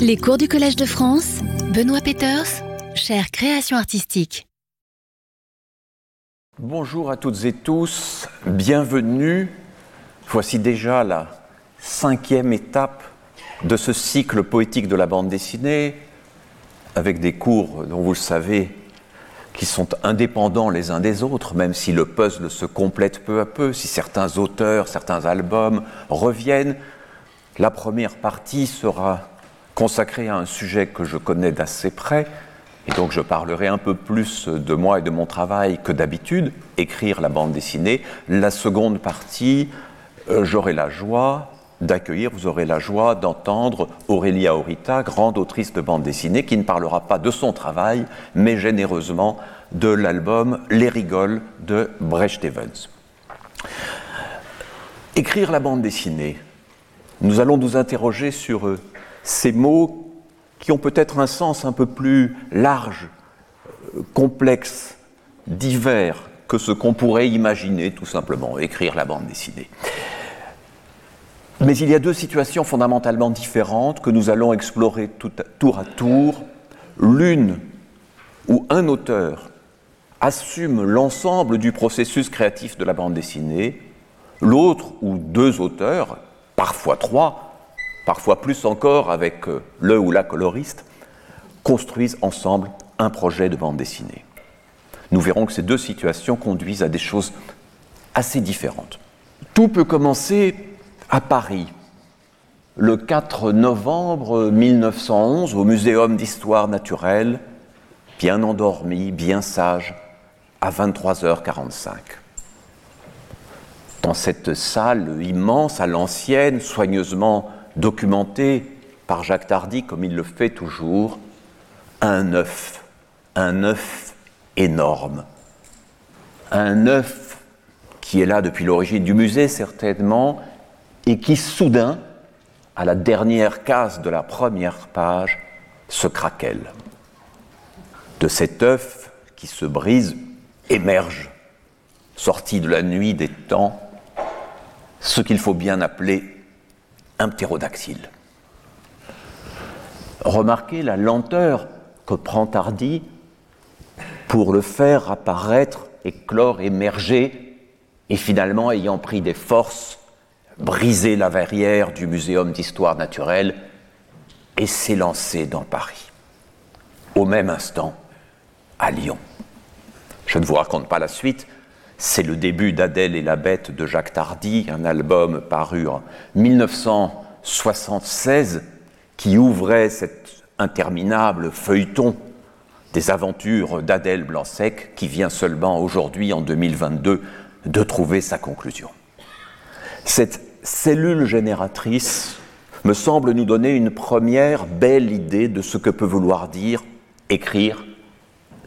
Les cours du Collège de France, Benoît Peters, chère création artistique. Bonjour à toutes et tous, bienvenue. Voici déjà la cinquième étape de ce cycle poétique de la bande dessinée, avec des cours dont vous le savez qui sont indépendants les uns des autres, même si le puzzle se complète peu à peu, si certains auteurs, certains albums reviennent. La première partie sera consacrée à un sujet que je connais d'assez près, et donc je parlerai un peu plus de moi et de mon travail que d'habitude, écrire la bande dessinée. La seconde partie, euh, j'aurai la joie d'accueillir, vous aurez la joie d'entendre Aurélia Aurita, grande autrice de bande dessinée, qui ne parlera pas de son travail, mais généreusement de l'album Les Rigoles de Brecht Evans. Écrire la bande dessinée, nous allons nous interroger sur ces mots qui ont peut-être un sens un peu plus large, euh, complexe, divers que ce qu'on pourrait imaginer tout simplement, écrire la bande dessinée. Mais il y a deux situations fondamentalement différentes que nous allons explorer tour à tour. L'une où un auteur assume l'ensemble du processus créatif de la bande dessinée, l'autre où deux auteurs, parfois trois, parfois plus encore avec euh, le ou la coloriste, construisent ensemble un projet de bande dessinée. Nous verrons que ces deux situations conduisent à des choses assez différentes. Tout peut commencer à Paris, le 4 novembre 1911, au Muséum d'histoire naturelle, bien endormi, bien sage, à 23h45. Dans cette salle immense, à l'ancienne, soigneusement documentée par Jacques Tardy, comme il le fait toujours, un œuf, un œuf énorme, un œuf qui est là depuis l'origine du musée certainement, et qui soudain, à la dernière case de la première page, se craquelle. De cet œuf qui se brise émerge, sorti de la nuit des temps, ce qu'il faut bien appeler un. Remarquez la lenteur que prend Tardy pour le faire apparaître, éclore, émerger, et finalement ayant pris des forces briser la verrière du Muséum d'histoire naturelle et s'élancer dans Paris. Au même instant, à Lyon. Je ne vous raconte pas la suite, c'est le début d'Adèle et la bête de Jacques Tardy, un album paru en 1976 qui ouvrait cet interminable feuilleton des aventures d'Adèle Blanc-Sec qui vient seulement aujourd'hui, en 2022, de trouver sa conclusion. Cette cellule génératrice me semble nous donner une première belle idée de ce que peut vouloir dire écrire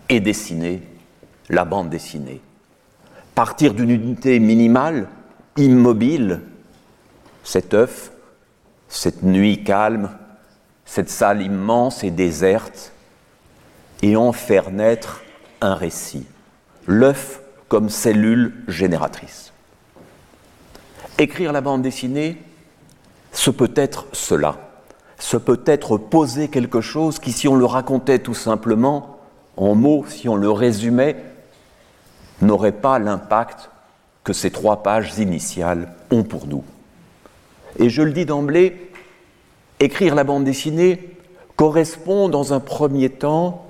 et dessiner la bande dessinée. Partir d'une unité minimale, immobile, cet œuf, cette nuit calme, cette salle immense et déserte, et en faire naître un récit, l'œuf comme cellule génératrice. Écrire la bande dessinée, ce peut être cela. Ce peut être poser quelque chose qui, si on le racontait tout simplement, en mots, si on le résumait, n'aurait pas l'impact que ces trois pages initiales ont pour nous. Et je le dis d'emblée, écrire la bande dessinée correspond dans un premier temps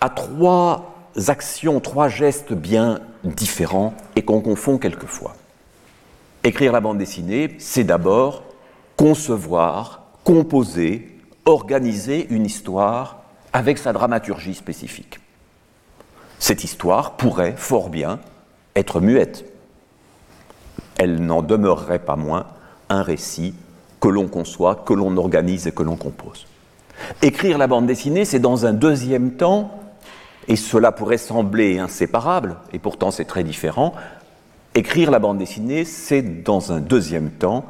à trois actions, trois gestes bien différents et qu'on confond quelquefois. Écrire la bande dessinée, c'est d'abord concevoir, composer, organiser une histoire avec sa dramaturgie spécifique. Cette histoire pourrait fort bien être muette. Elle n'en demeurerait pas moins un récit que l'on conçoit, que l'on organise et que l'on compose. Écrire la bande dessinée, c'est dans un deuxième temps, et cela pourrait sembler inséparable, et pourtant c'est très différent, Écrire la bande dessinée, c'est dans un deuxième temps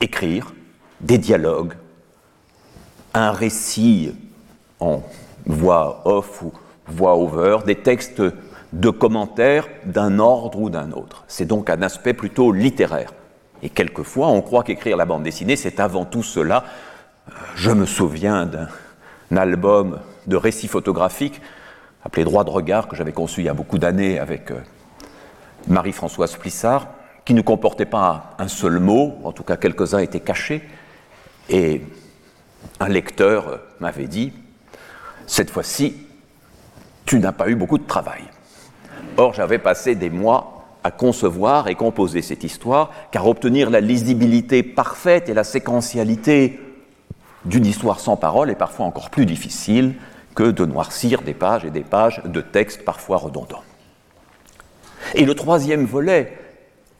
écrire des dialogues, un récit en voix off ou voix over, des textes de commentaires d'un ordre ou d'un autre. C'est donc un aspect plutôt littéraire. Et quelquefois, on croit qu'écrire la bande dessinée, c'est avant tout cela, Je me souviens d'un album de récits photographiques appelé Droit de regard que j'avais conçu il y a beaucoup d'années avec euh, Marie-Françoise Plissard, qui ne comportait pas un seul mot, en tout cas quelques-uns étaient cachés, et un lecteur m'avait dit, cette fois-ci, tu n'as pas eu beaucoup de travail. Or, j'avais passé des mois à concevoir et composer cette histoire, car obtenir la lisibilité parfaite et la séquentialité d'une histoire sans parole est parfois encore plus difficile que de noircir des pages et des pages de textes parfois redondants. Et le troisième volet,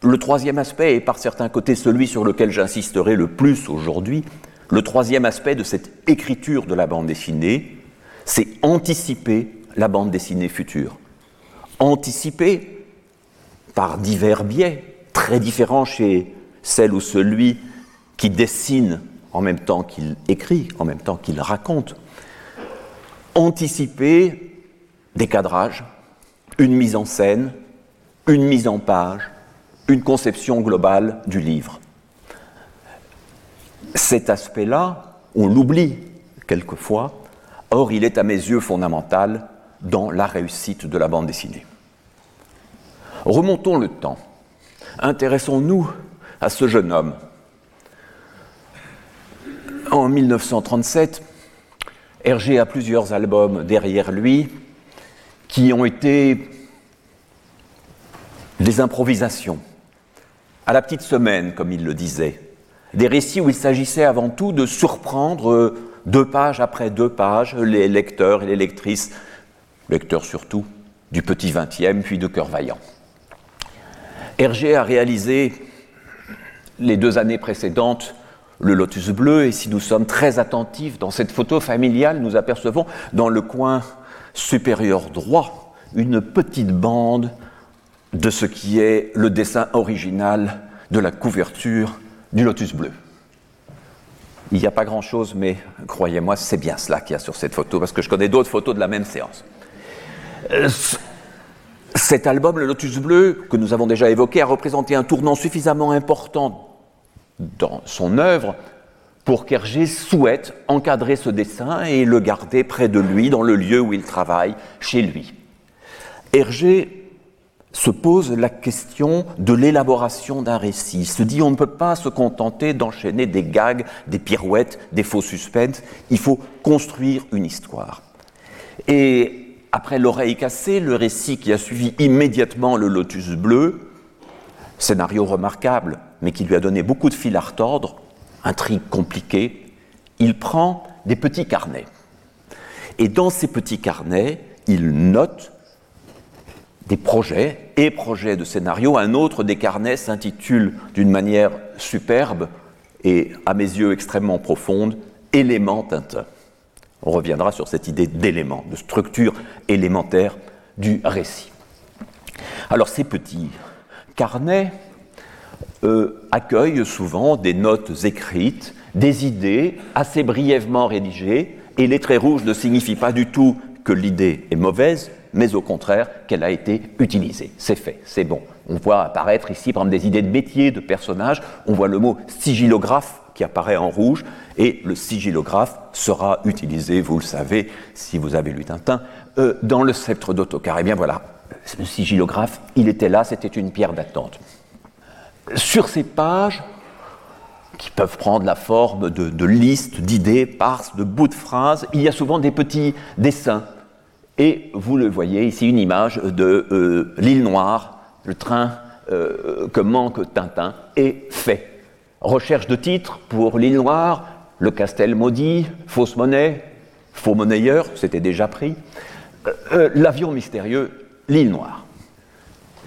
le troisième aspect, et par certains côtés celui sur lequel j'insisterai le plus aujourd'hui, le troisième aspect de cette écriture de la bande dessinée, c'est anticiper la bande dessinée future. Anticiper par divers biais, très différents chez celle ou celui qui dessine en même temps qu'il écrit, en même temps qu'il raconte. Anticiper des cadrages, une mise en scène, une mise en page, une conception globale du livre. Cet aspect-là, on l'oublie quelquefois, or il est à mes yeux fondamental dans la réussite de la bande dessinée. Remontons le temps. Intéressons-nous à ce jeune homme. En 1937, Hergé a plusieurs albums derrière lui qui ont été des improvisations, à la petite semaine, comme il le disait, des récits où il s'agissait avant tout de surprendre deux pages après deux pages les lecteurs et les lectrices, lecteurs surtout, du petit vingtième puis de Cœur Vaillant. Hergé a réalisé les deux années précédentes le lotus bleu, et si nous sommes très attentifs dans cette photo familiale, nous apercevons dans le coin supérieur droit une petite bande de ce qui est le dessin original de la couverture du lotus bleu. Il n'y a pas grand-chose, mais croyez-moi, c'est bien cela qu'il y a sur cette photo, parce que je connais d'autres photos de la même séance. Euh, cet album, le Lotus Bleu, que nous avons déjà évoqué, a représenté un tournant suffisamment important dans son œuvre pour qu'Hergé souhaite encadrer ce dessin et le garder près de lui, dans le lieu où il travaille, chez lui. Hergé se pose la question de l'élaboration d'un récit. Il se dit on ne peut pas se contenter d'enchaîner des gags, des pirouettes, des faux suspens, il faut construire une histoire. Et après l'oreille cassée, le récit qui a suivi immédiatement le lotus bleu, scénario remarquable, mais qui lui a donné beaucoup de fil à retordre, intrigue compliquée, il prend des petits carnets. Et dans ces petits carnets, il note des projets et projets de scénario. Un autre des carnets s'intitule d'une manière superbe et à mes yeux extrêmement profonde Élément Tintin. On reviendra sur cette idée d'élément, de structure élémentaire du récit. Alors ces petits carnets euh, accueillent souvent des notes écrites, des idées assez brièvement rédigées, et les traits rouges ne signifient pas du tout que l'idée est mauvaise, mais au contraire qu'elle a été utilisée. C'est fait, c'est bon. On voit apparaître ici, par exemple, des idées de métier, de personnages. On voit le mot sigillographe qui apparaît en rouge, et le sigillographe sera utilisé, vous le savez, si vous avez lu Tintin, euh, dans le sceptre d'Autocar. Eh bien voilà, le sigillographe, il était là, c'était une pierre d'attente. Sur ces pages, qui peuvent prendre la forme de, listes, d'idées, parses, de bouts de phrases, il y a souvent des petits dessins. Et vous le voyez ici, une image de euh, l'île Noire, le train euh, que manque Tintin, est fait. Recherche de titres pour l'île Noire, le Castel maudit, fausse monnaie, faux monnayeur, c'était déjà pris, euh, l'avion mystérieux, l'île Noire.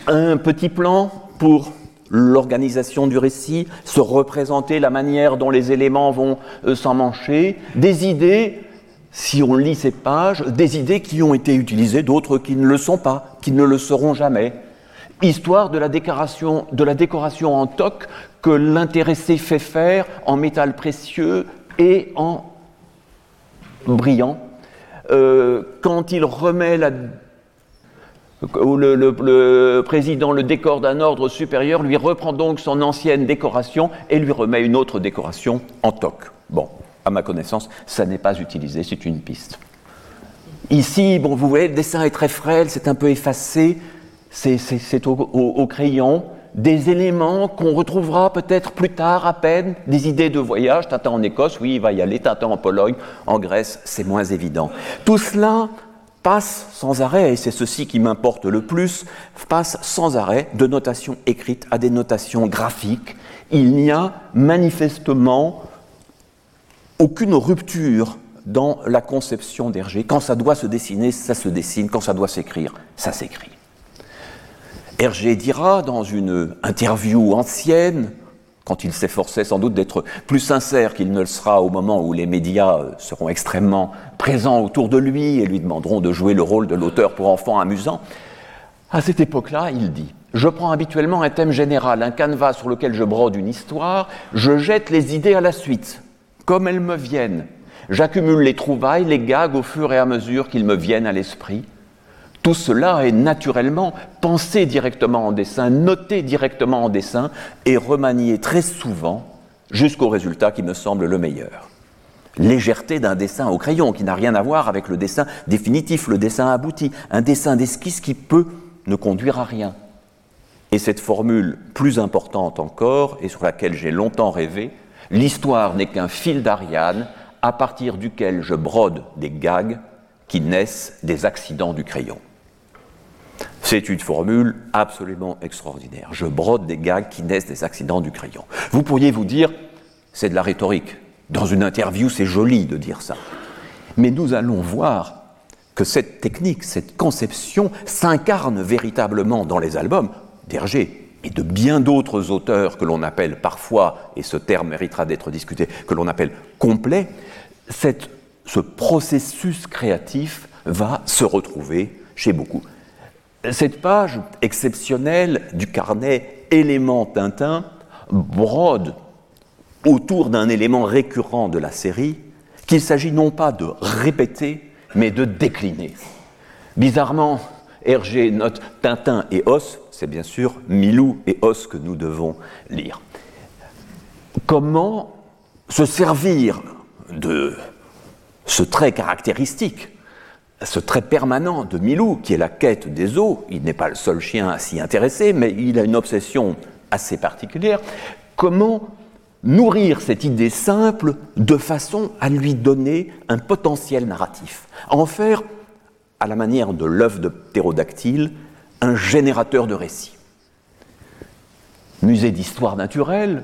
Un petit plan pour l'organisation du récit, se représenter la manière dont les éléments vont euh, s'emmancher, des idées, si on lit ces pages, des idées qui ont été utilisées, d'autres qui ne le sont pas, qui ne le seront jamais. Histoire de la décoration, de la décoration en toc que l'intéressé fait faire en métal précieux et en brillant. Euh, quand il remet la où le, président le décore d'un ordre supérieur, lui reprend donc son ancienne décoration et lui remet une autre décoration en toc. Bon, à ma connaissance, ça n'est pas utilisé, c'est une piste. Ici, bon, vous voyez, le dessin est très frêle, c'est un peu effacé, c'est au, crayon, des éléments qu'on retrouvera peut-être plus tard à peine, des idées de voyage, Tintin en Écosse, oui, il va y aller, Tintin en Pologne, en Grèce, c'est moins évident. Tout cela passe sans arrêt, et c'est ceci qui m'importe le plus, passe sans arrêt de notations écrites à des notations graphiques. Il n'y a manifestement aucune rupture dans la conception d'Hergé. Quand ça doit se dessiner, ça se dessine. Quand ça doit s'écrire, ça s'écrit. Hergé dira dans une interview ancienne, quand il s'efforçait sans doute d'être plus sincère qu'il ne le sera au moment où les médias seront extrêmement présents autour de lui et lui demanderont de jouer le rôle de l'auteur pour enfants amusant, à cette époque-là, il dit Je prends habituellement un thème général, un canevas sur lequel je brode une histoire, je jette les idées à la suite, comme elles me viennent, J'accumule les trouvailles, les gags au fur et à mesure qu'ils me viennent à l'esprit. Tout cela est naturellement pensé directement en dessin, noté directement en dessin et remanié très souvent jusqu'au résultat qui me semble le meilleur. Légèreté d'un dessin au crayon qui n'a rien à voir avec le dessin définitif, le dessin abouti, un dessin d'esquisse qui peut ne conduire à rien. Et cette formule plus importante encore, et sur laquelle j'ai longtemps rêvé, l'histoire n'est qu'un fil d'Ariane à partir duquel je brode des gags qui naissent des accidents du crayon. C'est une formule absolument extraordinaire. Je brode des gags qui naissent des accidents du crayon. Vous pourriez vous dire, c'est de la rhétorique. Dans une interview, c'est joli de dire ça. Mais nous allons voir que cette technique, cette conception s'incarne véritablement dans les albums d'Hergé et de bien d'autres auteurs que l'on appelle parfois, et ce terme méritera d'être discuté, que l'on appelle complets, ce processus créatif va se retrouver chez beaucoup. Cette page exceptionnelle du carnet élément Tintin brode autour d'un élément récurrent de la série qu'il s'agit non pas de répéter, mais de décliner. Bizarrement, Hergé note Tintin et Os, c'est bien sûr Milou et Os que nous devons lire. Comment se servir de ce trait caractéristique, ce trait permanent de Milou, qui est la quête des eaux, il n'est pas le seul chien à s'y intéresser, mais il a une obsession assez particulière, comment nourrir cette idée simple de façon à lui donner un potentiel narratif, en faire, à la manière de l'œuf de ptérodactyle, un générateur de récits. Musée d'histoire naturelle,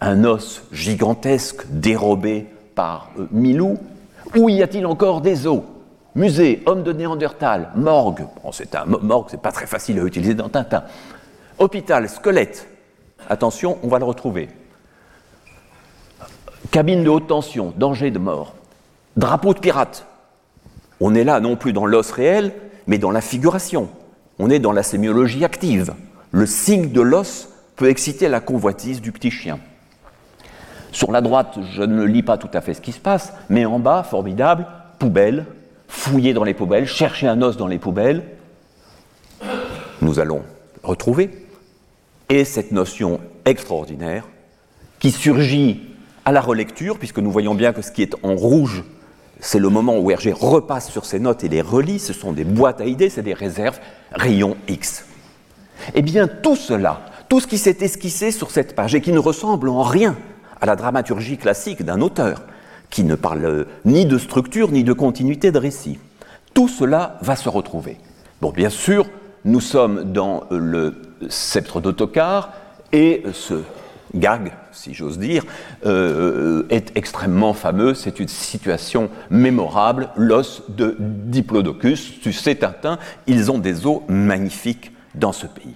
un os gigantesque dérobé par euh, Milou. Où y a-t-il encore des os Musée, homme de Néandertal, morgue. C'est un morgue, c'est pas très facile à utiliser dans Tintin. Hôpital, squelette. Attention, on va le retrouver. Cabine de haute tension, danger de mort. Drapeau de pirate. On est là non plus dans l'os réel, mais dans la figuration. On est dans la sémiologie active. Le signe de l'os peut exciter la convoitise du petit chien. Sur la droite, je ne lis pas tout à fait ce qui se passe, mais en bas, formidable, poubelle, fouiller dans les poubelles, chercher un os dans les poubelles. Nous allons retrouver. Et cette notion extraordinaire qui surgit à la relecture, puisque nous voyons bien que ce qui est en rouge, c'est le moment où Hergé repasse sur ses notes et les relit, ce sont des boîtes à idées, c'est des réserves, rayon X. Eh bien, tout cela, tout ce qui s'est esquissé sur cette page et qui ne ressemble en rien à la dramaturgie classique d'un auteur, qui ne parle ni de structure ni de continuité de récit. Tout cela va se retrouver. Bon, bien sûr, nous sommes dans le sceptre d'autocar et ce gag, si j'ose dire, euh, est extrêmement fameux. C'est une situation mémorable. L'os de Diplodocus, tu sais, Tintin, ils ont des os magnifiques dans ce pays.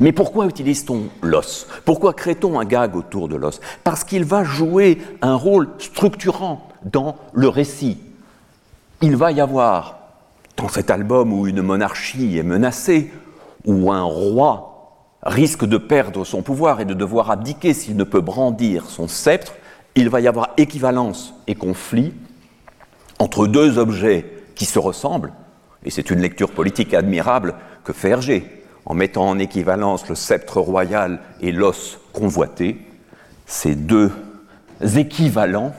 Mais pourquoi utilise-t-on l'os? Pourquoi crée-t-on un gag autour de l'os? Parce qu'il va jouer un rôle structurant dans le récit. Il va y avoir, dans cet album où une monarchie est menacée, où un roi risque de perdre son pouvoir et de devoir abdiquer s'il ne peut brandir son sceptre, il va y avoir équivalence et conflit entre deux objets qui se ressemblent, et c'est une lecture politique admirable que fait Hergé en mettant en équivalence le sceptre royal et l'os convoité, ces deux équivalents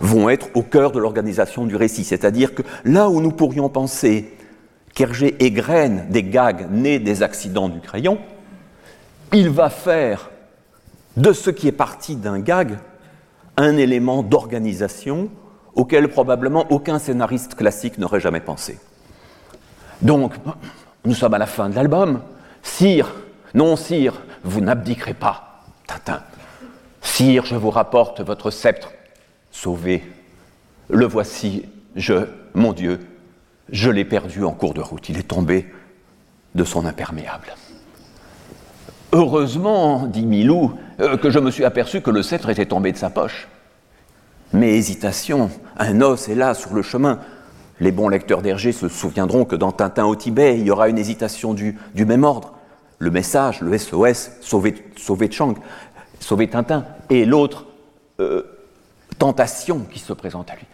vont être au cœur de l'organisation du récit. C'est-à-dire que là où nous pourrions penser qu'Hergé égrène des gags nés des accidents du crayon, il va faire de ce qui est parti d'un gag un élément d'organisation auquel probablement aucun scénariste classique n'aurait jamais pensé. Donc, nous sommes à la fin de l'album. Sire, non, sire, vous n'abdiquerez pas. Tintin. Sire, je vous rapporte votre sceptre. Sauvé. Le voici, je, mon Dieu, je l'ai perdu en cours de route. Il est tombé de son imperméable. Heureusement, dit Milou, euh, que je me suis aperçu que le sceptre était tombé de sa poche. Mais hésitation, un os est là sur le chemin. Les bons lecteurs d'Hergé se souviendront que dans Tintin au Tibet, il y aura une hésitation du, même ordre. Le message, le SOS, sauver, Chang, sauver Tintin, et l'autre, euh, tentation qui se présente à lui.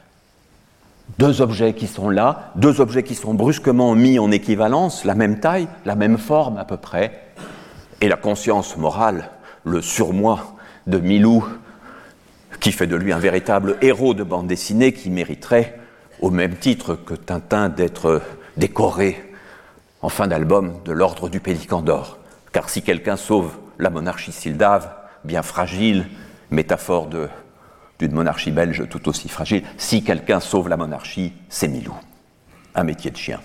Deux objets qui sont là, deux objets qui sont brusquement mis en équivalence, la même taille, la même forme à peu près, et la conscience morale, le surmoi de Milou qui fait de lui un véritable héros de bande dessinée qui mériterait, au même titre que Tintin, d'être décoré en fin d'album de l'ordre du Pélican d'or. Car si quelqu'un sauve la monarchie sildave, bien fragile, métaphore d'une monarchie belge tout aussi fragile, si quelqu'un sauve la monarchie, c'est Milou, un métier de chien.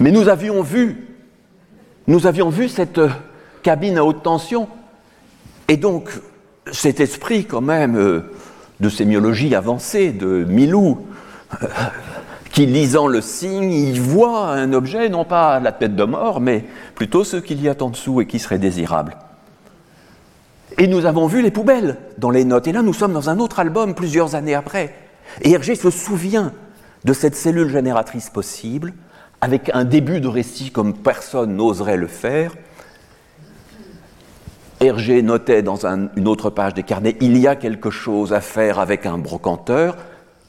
Mais nous avions vu, nous avions vu cette cabine à haute tension, et donc cet esprit quand même euh, de sémiologie avancée de Milou, euh, qui lisant le signe, il voit un objet, non pas la tête de mort, mais plutôt ce qu'il y a en dessous et qui serait désirable. Et nous avons vu les poubelles dans les notes. Et là, nous sommes dans un autre album plusieurs années après. Et Hergé se souvient de cette cellule génératrice possible, avec un début de récit comme personne n'oserait le faire, Hergé notait dans une autre page des carnets, il y a quelque chose à faire avec un brocanteur.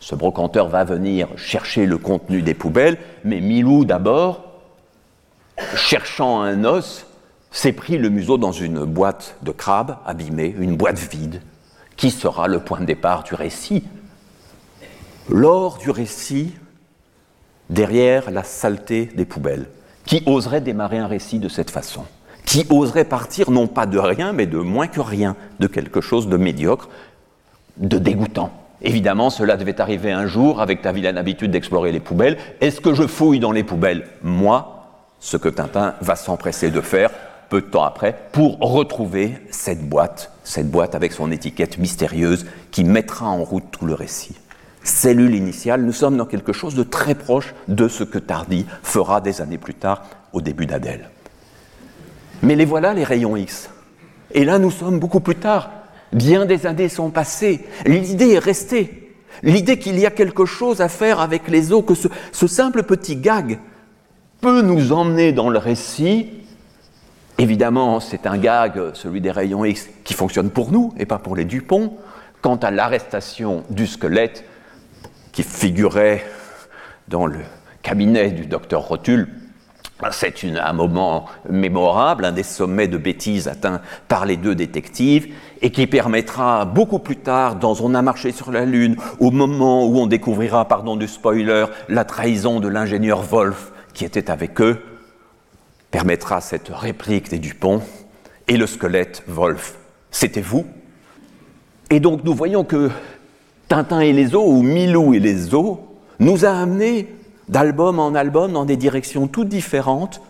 Ce brocanteur va venir chercher le contenu des poubelles, mais Milou d'abord, cherchant un os, s'est pris le museau dans une boîte de crabe abîmée, une boîte vide, qui sera le point de départ du récit. Lors du récit, derrière la saleté des poubelles, qui oserait démarrer un récit de cette façon? Qui oserait partir non pas de rien, mais de moins que rien, de quelque chose de médiocre, de dégoûtant. Évidemment, cela devait arriver un jour avec ta vilaine habitude d'explorer les poubelles. Est-ce que je fouille dans les poubelles? Moi, ce que Tintin va s'empresser de faire peu de temps après pour retrouver cette boîte, cette boîte avec son étiquette mystérieuse qui mettra en route tout le récit. Cellule initiale, nous sommes dans quelque chose de très proche de ce que Tardy fera des années plus tard au début d'Adèle. Mais les voilà, les rayons X. Et là, nous sommes beaucoup plus tard. Bien des années sont passées. L'idée est restée. L'idée qu'il y a quelque chose à faire avec les eaux, que ce, simple petit gag peut nous emmener dans le récit. Évidemment, c'est un gag, celui des rayons X, qui fonctionne pour nous et pas pour les Dupont. Quant à l'arrestation du squelette, qui figurait dans le cabinet du docteur Rotule, c'est un moment mémorable, un des sommets de bêtises atteints par les deux détectives, et qui permettra beaucoup plus tard, dans On a marché sur la Lune, au moment où on découvrira, pardon du spoiler, la trahison de l'ingénieur Wolf qui était avec eux, permettra cette réplique des Dupont, et le squelette Wolf, c'était vous. Et donc nous voyons que Tintin et les eaux, ou Milou et les eaux, nous a amenés d'album en album dans des directions toutes différentes,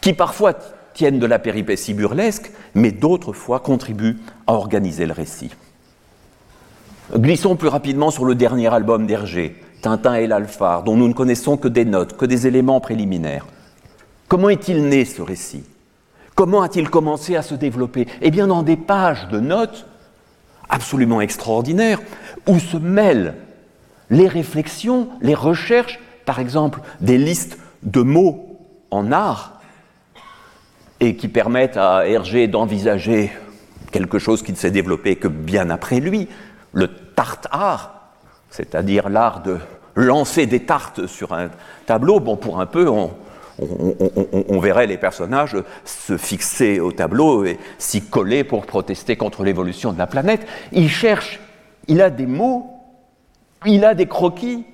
qui parfois tiennent de la péripétie burlesque, mais d'autres fois contribuent à organiser le récit. Glissons plus rapidement sur le dernier album d'Hergé, Tintin et l'Alphard, dont nous ne connaissons que des notes, que des éléments préliminaires. Comment est-il né ce récit? Comment a-t-il commencé à se développer? Eh bien dans des pages de notes absolument extraordinaires, où se mêlent les réflexions, les recherches par exemple, des listes de mots en art et qui permettent à Hergé d'envisager quelque chose qui ne s'est développé que bien après lui, le tarte art, c'est-à-dire l'art de lancer des tartes sur un tableau. Bon, pour un peu, on, on, verrait les personnages se fixer au tableau et s'y coller pour protester contre l'évolution de la planète. Il cherche, il a des mots il a des croquis,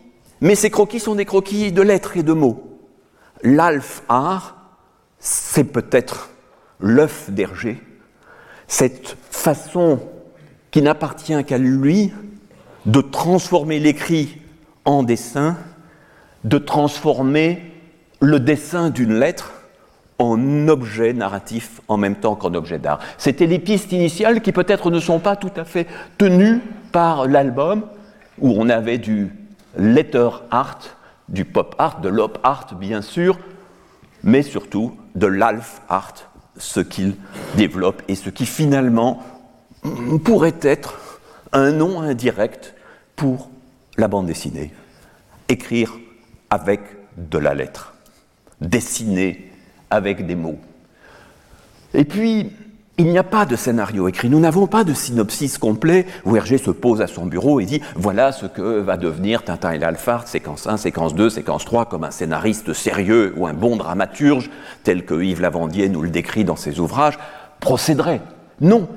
mais ces croquis sont des croquis de lettres et de mots. L'alf-art, c'est peut-être l'œuf d'Hergé, cette façon qui n'appartient qu'à lui de transformer l'écrit en dessin, de transformer le dessin d'une lettre en objet narratif en même temps qu'en objet d'art. C'était les pistes initiales qui peut-être ne sont pas tout à fait tenues par l'album, où on avait du letter art, du pop art, de l'op art bien sûr, mais surtout de l'alf art, ce qu'il développe et ce qui finalement pourrait être un nom indirect pour la bande dessinée. Écrire avec de la lettre, dessiner avec des mots. Et puis, il n'y a pas de scénario écrit, nous n'avons pas de synopsis complet où Hergé se pose à son bureau et dit voilà ce que va devenir Tintin et l'Alphard, séquence 1, séquence 2, séquence 3, comme un scénariste sérieux ou un bon dramaturge, tel que Yves Lavandier nous le décrit dans ses ouvrages, procéderait. Non,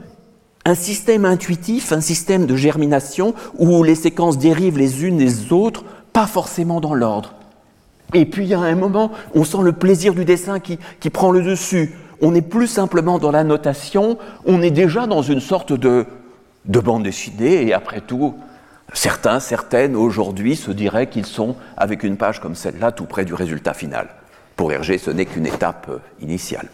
un système intuitif, un système de germination où les séquences dérivent les unes des autres, pas forcément dans l'ordre. Et puis a un moment, on sent le plaisir du dessin qui prend le dessus on n'est plus simplement dans la notation, on est déjà dans une sorte de, de bande dessinée, et après tout, certains, certaines aujourd'hui se diraient qu'ils sont, avec une page comme celle-là, tout près du résultat final. Pour Hergé, ce n'est qu'une étape euh, initiale.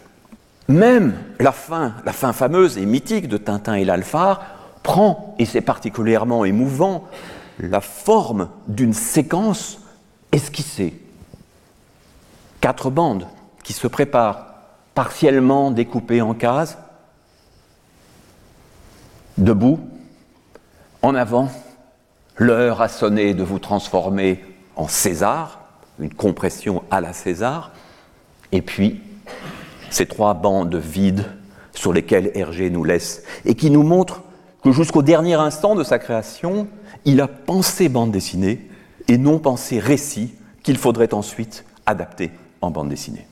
Même la fin, la fin fameuse et mythique de Tintin et l'Alphard prend, et c'est particulièrement émouvant, la forme d'une séquence esquissée. Quatre bandes qui se préparent partiellement découpé en cases, debout, en avant, l'heure a sonné de vous transformer en César, une compression à la César, et puis ces trois bandes vides sur lesquelles Hergé nous laisse, et qui nous montrent que jusqu'au dernier instant de sa création, il a pensé bande dessinée et non pensé récit qu'il faudrait ensuite adapter en bande dessinée.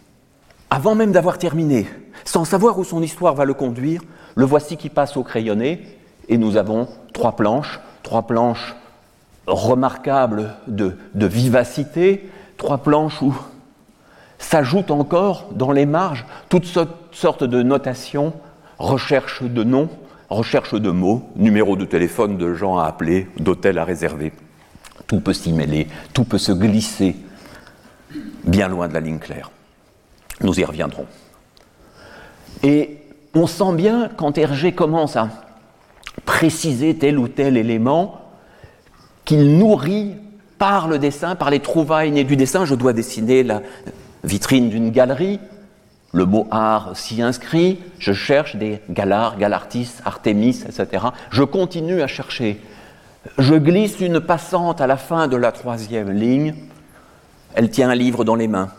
Avant même d'avoir terminé, sans savoir où son histoire va le conduire, le voici qui passe au crayonné, et nous avons trois planches, trois planches remarquables de, vivacité, trois planches où s'ajoutent encore dans les marges toutes sortes de notations, recherche de noms, recherche de mots, numéro de téléphone de gens à appeler, d'hôtel à réserver. Tout peut s'y mêler, tout peut se glisser bien loin de la ligne claire. Nous y reviendrons. Et on sent bien quand Hergé commence à préciser tel ou tel élément qu'il nourrit par le dessin, par les trouvailles nées du dessin. Je dois dessiner la vitrine d'une galerie. Le mot art s'y inscrit. Je cherche des galards, galartis, Artémis, etc. Je continue à chercher. Je glisse une passante à la fin de la troisième ligne. Elle tient un livre dans les mains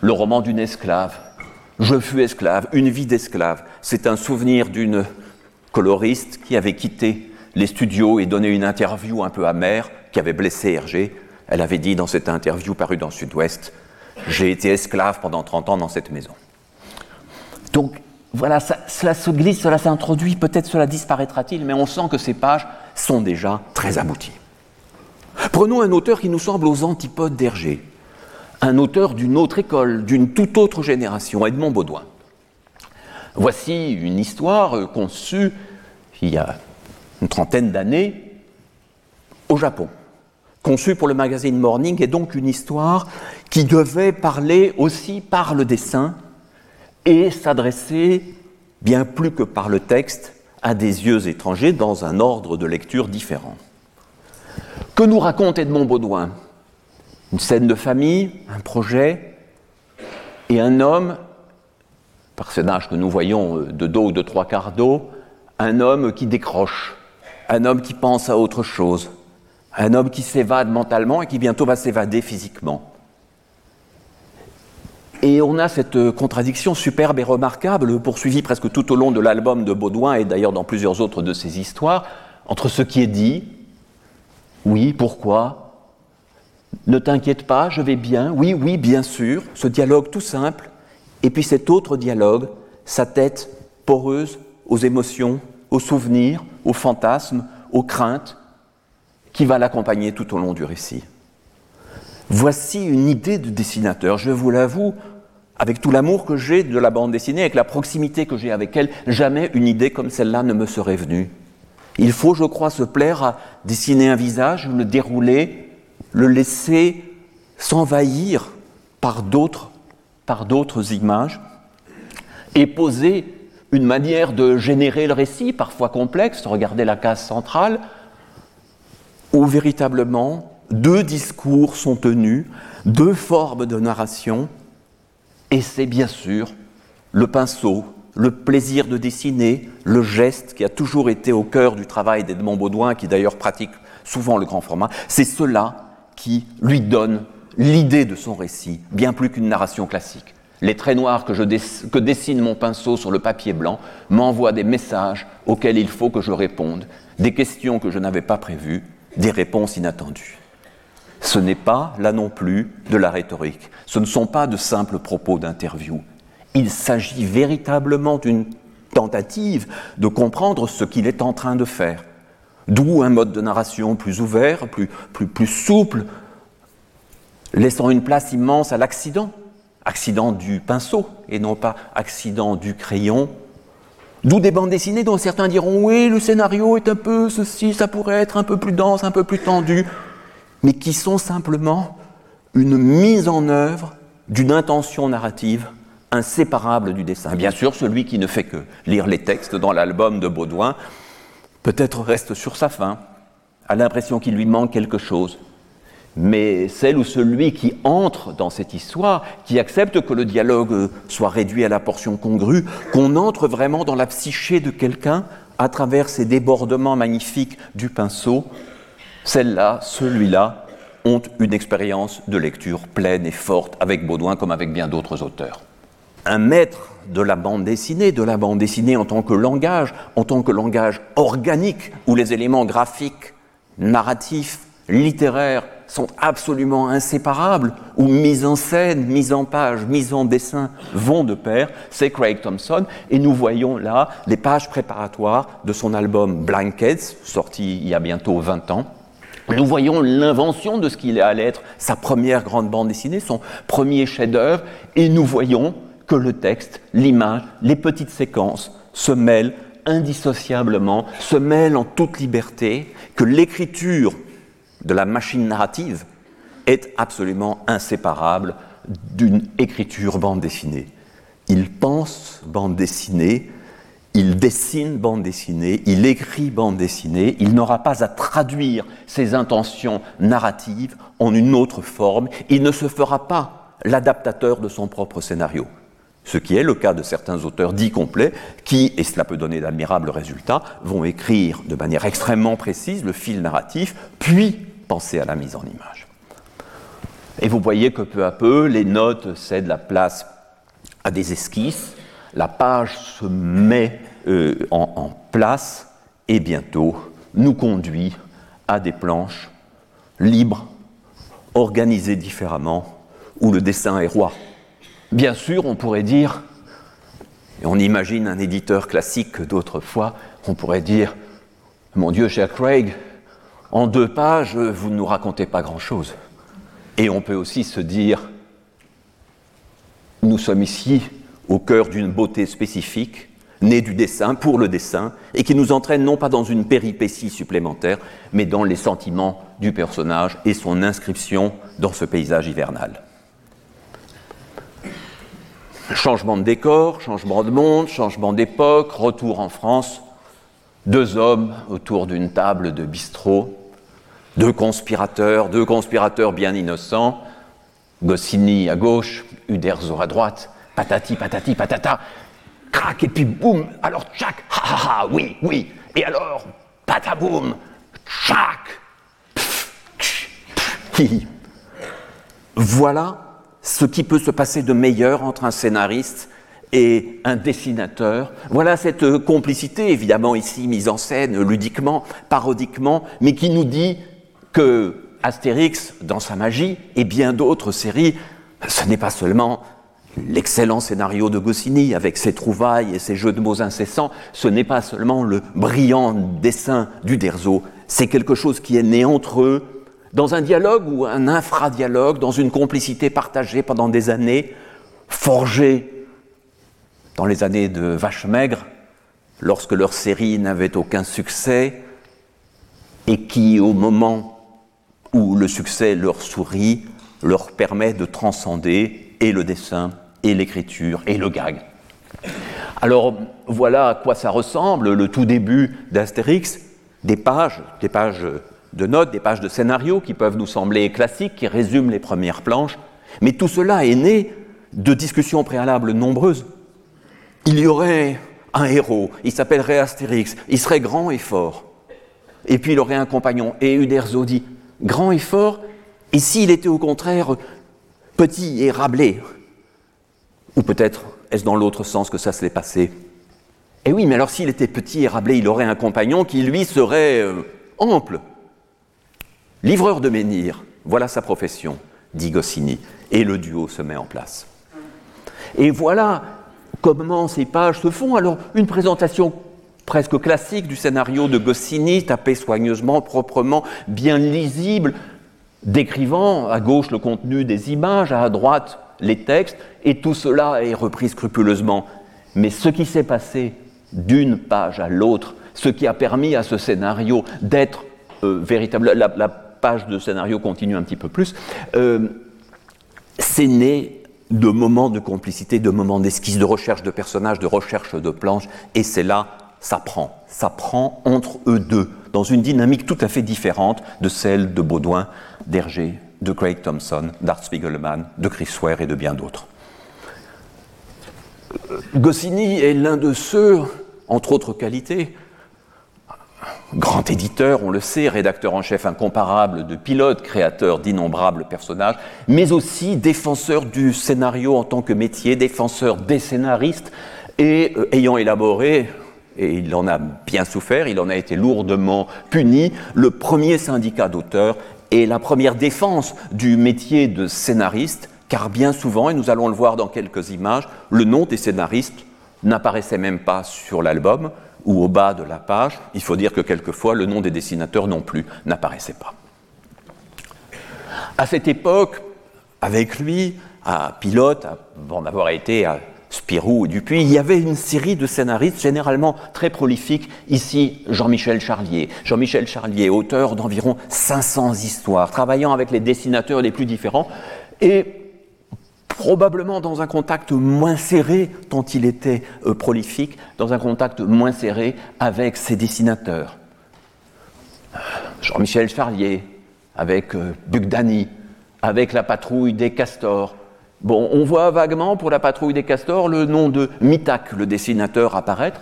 le roman d'une esclave. Je fus esclave, une vie d'esclave. C'est un souvenir d'une coloriste qui avait quitté les studios et donné une interview un peu amère qui avait blessé Hergé. Elle avait dit dans cette interview parue dans Sud-Ouest J'ai été esclave pendant 30 ans dans cette maison. Donc voilà, cela se glisse, cela s'introduit, peut-être cela disparaîtra-t-il, mais on sent que ces pages sont déjà très abouties. Prenons un auteur qui nous semble aux antipodes d'Hergé, un auteur d'une autre école, d'une toute autre génération, Edmond Baudouin. Voici une histoire conçue il y a une trentaine d'années au Japon, conçue pour le magazine Morning, et donc une histoire qui devait parler aussi par le dessin et s'adresser, bien plus que par le texte, à des yeux étrangers dans un ordre de lecture différent. Que nous raconte Edmond Baudouin? Une scène de famille, un projet, et un homme, personnage que nous voyons euh, de dos ou de trois quarts d'eau, un homme qui décroche, un homme qui pense à autre chose, un homme qui s'évade mentalement et qui bientôt va s'évader physiquement. Et on a cette euh, contradiction superbe et remarquable, poursuivie presque tout au long de l'album de Baudouin et d'ailleurs dans plusieurs autres de ses histoires, entre ce qui est dit, oui, pourquoi, ne t'inquiète pas, je vais bien. Oui, oui, bien sûr. Ce dialogue tout simple. Et puis cet autre dialogue, sa tête poreuse aux émotions, aux souvenirs, aux fantasmes, aux craintes. qui va l'accompagner tout au long du récit. Voici une idée de dessinateur, je vous l'avoue, avec tout l'amour que j'ai de la bande dessinée, avec la proximité que j'ai avec elle, jamais une idée comme celle-là ne me serait venue. Il faut, je crois, se plaire à dessiner un visage, le dérouler, le laisser s'envahir par d'autres, images, et poser une manière de générer le récit, parfois complexe, regardez la case centrale, où véritablement deux discours sont tenus, deux formes de narration, et c'est bien sûr le pinceau, le plaisir de dessiner, le geste qui a toujours été au cœur du travail d'Edmond Baudouin, qui d'ailleurs pratique souvent le grand format, c'est cela qui lui donne l'idée de son récit, bien plus qu'une narration classique. Les traits noirs que, je que dessine mon pinceau sur le papier blanc m'envoient des messages auxquels il faut que je réponde, des questions que je n'avais pas prévues, des réponses inattendues. Ce n'est pas, là non plus, de la rhétorique. Ce ne sont pas de simples propos d'interview. Il s'agit véritablement d'une tentative de comprendre ce qu'il est en train de faire. D'où un mode de narration plus ouvert, plus, souple, laissant une place immense à l'accident. Accident du pinceau et non pas accident du crayon. D'où des bandes dessinées dont certains diront oui, le scénario est un peu ceci, ça pourrait être un peu plus dense, un peu plus tendu mais qui sont simplement une mise en œuvre d'une intention narrative inséparable du dessin. Bien sûr, celui qui ne fait que lire les textes dans l'album de Baudouin, peut-être reste sur sa faim, a l'impression qu'il lui manque quelque chose. Mais celle ou celui qui entre dans cette histoire, qui accepte que le dialogue soit réduit à la portion congrue, qu'on entre vraiment dans la psyché de quelqu'un à travers ces débordements magnifiques du pinceau, celle-là, celui-là, ont une expérience de lecture pleine et forte avec Baudouin comme avec bien d'autres auteurs. Un maître de la bande dessinée, de la bande dessinée en tant que langage, en tant que langage organique, où les éléments graphiques, narratifs, littéraires sont absolument inséparables, où mise en scène, mise en page, mise en dessin vont de pair, c'est Craig Thompson, et nous voyons là les pages préparatoires de son album Blankets, sorti il y a bientôt 20 ans, nous voyons l'invention de ce qu'il allait être sa première grande bande dessinée, son premier chef-d'œuvre, et nous voyons que le texte, l'image, les petites séquences se mêlent indissociablement, se mêlent en toute liberté, que l'écriture de la machine narrative est absolument inséparable d'une écriture bande dessinée. Il pense bande dessinée, il dessine bande dessinée, il écrit bande dessinée, il n'aura pas à traduire ses intentions narratives en une autre forme, il ne se fera pas l'adaptateur de son propre scénario. Ce qui est le cas de certains auteurs dits complets qui, et cela peut donner d'admirables résultats, vont écrire de manière extrêmement précise le fil narratif, puis penser à la mise en image. Et vous voyez que peu à peu, les notes cèdent la place à des esquisses, la page se met euh, en, place et bientôt nous conduit à des planches libres, organisées différemment, où le dessin est roi. Bien sûr, on pourrait dire, et on imagine un éditeur classique d'autrefois, on pourrait dire, mon Dieu, cher Craig, en deux pages, vous ne nous racontez pas grand-chose. Et on peut aussi se dire, nous sommes ici au cœur d'une beauté spécifique, née du dessin, pour le dessin, et qui nous entraîne non pas dans une péripétie supplémentaire, mais dans les sentiments du personnage et son inscription dans ce paysage hivernal. Changement de décor, changement de monde, changement d'époque, retour en France, deux hommes autour d'une table de bistrot, deux conspirateurs, deux conspirateurs bien innocents, Goscinny à gauche, Uderzo à droite, patati, patati, patata, crac, et puis boum, alors tchac, ha ha ha, oui, oui, et alors, pataboum, tchac, Voilà ce qui peut se passer de meilleur entre un scénariste et un dessinateur. Voilà cette complicité, évidemment ici mise en scène ludiquement, parodiquement, mais qui nous dit que Astérix, dans sa magie, et bien d'autres séries, ce n'est pas seulement L'excellent scénario de Goscinny, avec ses trouvailles et ses jeux de mots incessants, ce n'est pas seulement le brillant dessin du Derzo, C'est quelque chose qui est né entre eux, dans un dialogue ou un infradialogue, dans une complicité partagée pendant des années, forgée dans les années de Vache Maigre, lorsque leur série n'avait aucun succès, et qui, au moment où le succès leur sourit, leur permet de transcender et le dessin, et l'écriture, et le gag. Alors voilà à quoi ça ressemble, le tout début d'Astérix, des pages, des pages de notes, des pages de scénarios qui peuvent nous sembler classiques, qui résument les premières planches, mais tout cela est né de discussions préalables nombreuses. Il y aurait un héros, il s'appellerait Astérix, il serait grand et fort. Et puis il aurait un compagnon, et Uderzo dit grand et fort, et s'il était au contraire petit et rablé Ou peut-être est-ce dans l'autre sens que ça se l'est passé? Eh oui, mais alors s'il était petit et rablé, il aurait un compagnon qui lui serait euh, ample. Livreur de menhir, voilà sa profession, dit Goscinny, et le duo se met en place. Et voilà comment ces pages se font. Alors, une présentation presque classique du scénario de Goscinny, tapé soigneusement, proprement, bien lisible, décrivant à gauche le contenu des images, à droite les textes, et tout cela est repris scrupuleusement. Mais ce qui s'est passé d'une page à l'autre, ce qui a permis à ce scénario d'être euh, véritable, page de scénario continue un petit peu plus, euh, c'est né de moments de complicité, de moments d'esquisse, de recherche de personnages, de recherche de planches, et c'est là, ça prend, ça prend entre eux deux, dans une dynamique tout à fait différente de celle de Baudouin, d'Hergé, de Craig Thompson, d'Art Spiegelman, de Chris Ware et de bien d'autres. Goscinny est l'un de ceux, entre autres qualités, grand éditeur, on le sait, rédacteur en chef incomparable de pilotes, créateur d'innombrables personnages, mais aussi défenseur du scénario en tant que métier, défenseur des scénaristes, et euh, ayant élaboré, et il en a bien souffert, il en a été lourdement puni, le premier syndicat d'auteurs et la première défense du métier de scénariste, car bien souvent, et nous allons le voir dans quelques images, le nom des scénaristes n'apparaissait même pas sur l'album ou au bas de la page. Il faut dire que quelquefois, le nom des dessinateurs non plus n'apparaissait pas. À cette époque, avec lui, à Pilote, avant d'avoir été à Spirou et Dupuis, il y avait une série de scénaristes généralement très prolifiques. Ici, Jean-Michel Charlier. Jean-Michel Charlier, auteur d'environ 500 histoires, travaillant avec les dessinateurs les plus différents et probablement dans un contact moins serré, tant il était euh, prolifique, dans un contact moins serré avec ses dessinateurs. Jean-Michel Charlier, avec euh, Bugdani, avec la patrouille des castors, Bon, on voit vaguement pour la patrouille des castors le nom de Mitac, le dessinateur, apparaître.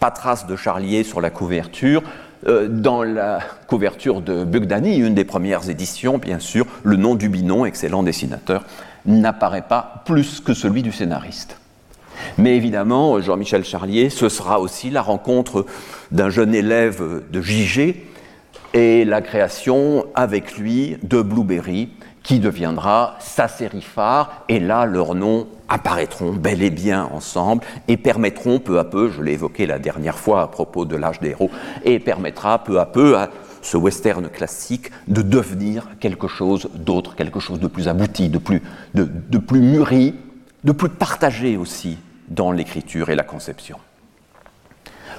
Pas trace de Charlier sur la couverture. Euh, dans la couverture de Bugdani, une des premières éditions, bien sûr, le nom du Binon, excellent dessinateur, n'apparaît pas plus que celui du scénariste. Mais évidemment, Jean-Michel Charlier, ce sera aussi la rencontre d'un jeune élève de JG et la création avec lui de Blueberry, qui deviendra sa série phare, et là leurs noms apparaîtront bel et bien ensemble et permettront peu à peu, je l'ai évoqué la dernière fois à propos de l'âge des héros, et permettra peu à peu à ce western classique de devenir quelque chose d'autre, quelque chose de plus abouti, de plus, mûri, de plus partagé aussi dans l'écriture et la conception.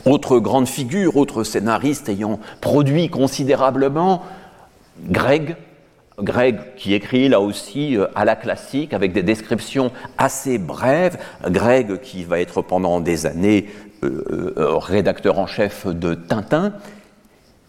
Autre grande figure, autre scénariste ayant produit considérablement, Greg, Greg qui écrit là aussi euh, à la classique avec des descriptions assez brèves. Greg qui va être pendant des années euh, euh, rédacteur en chef de Tintin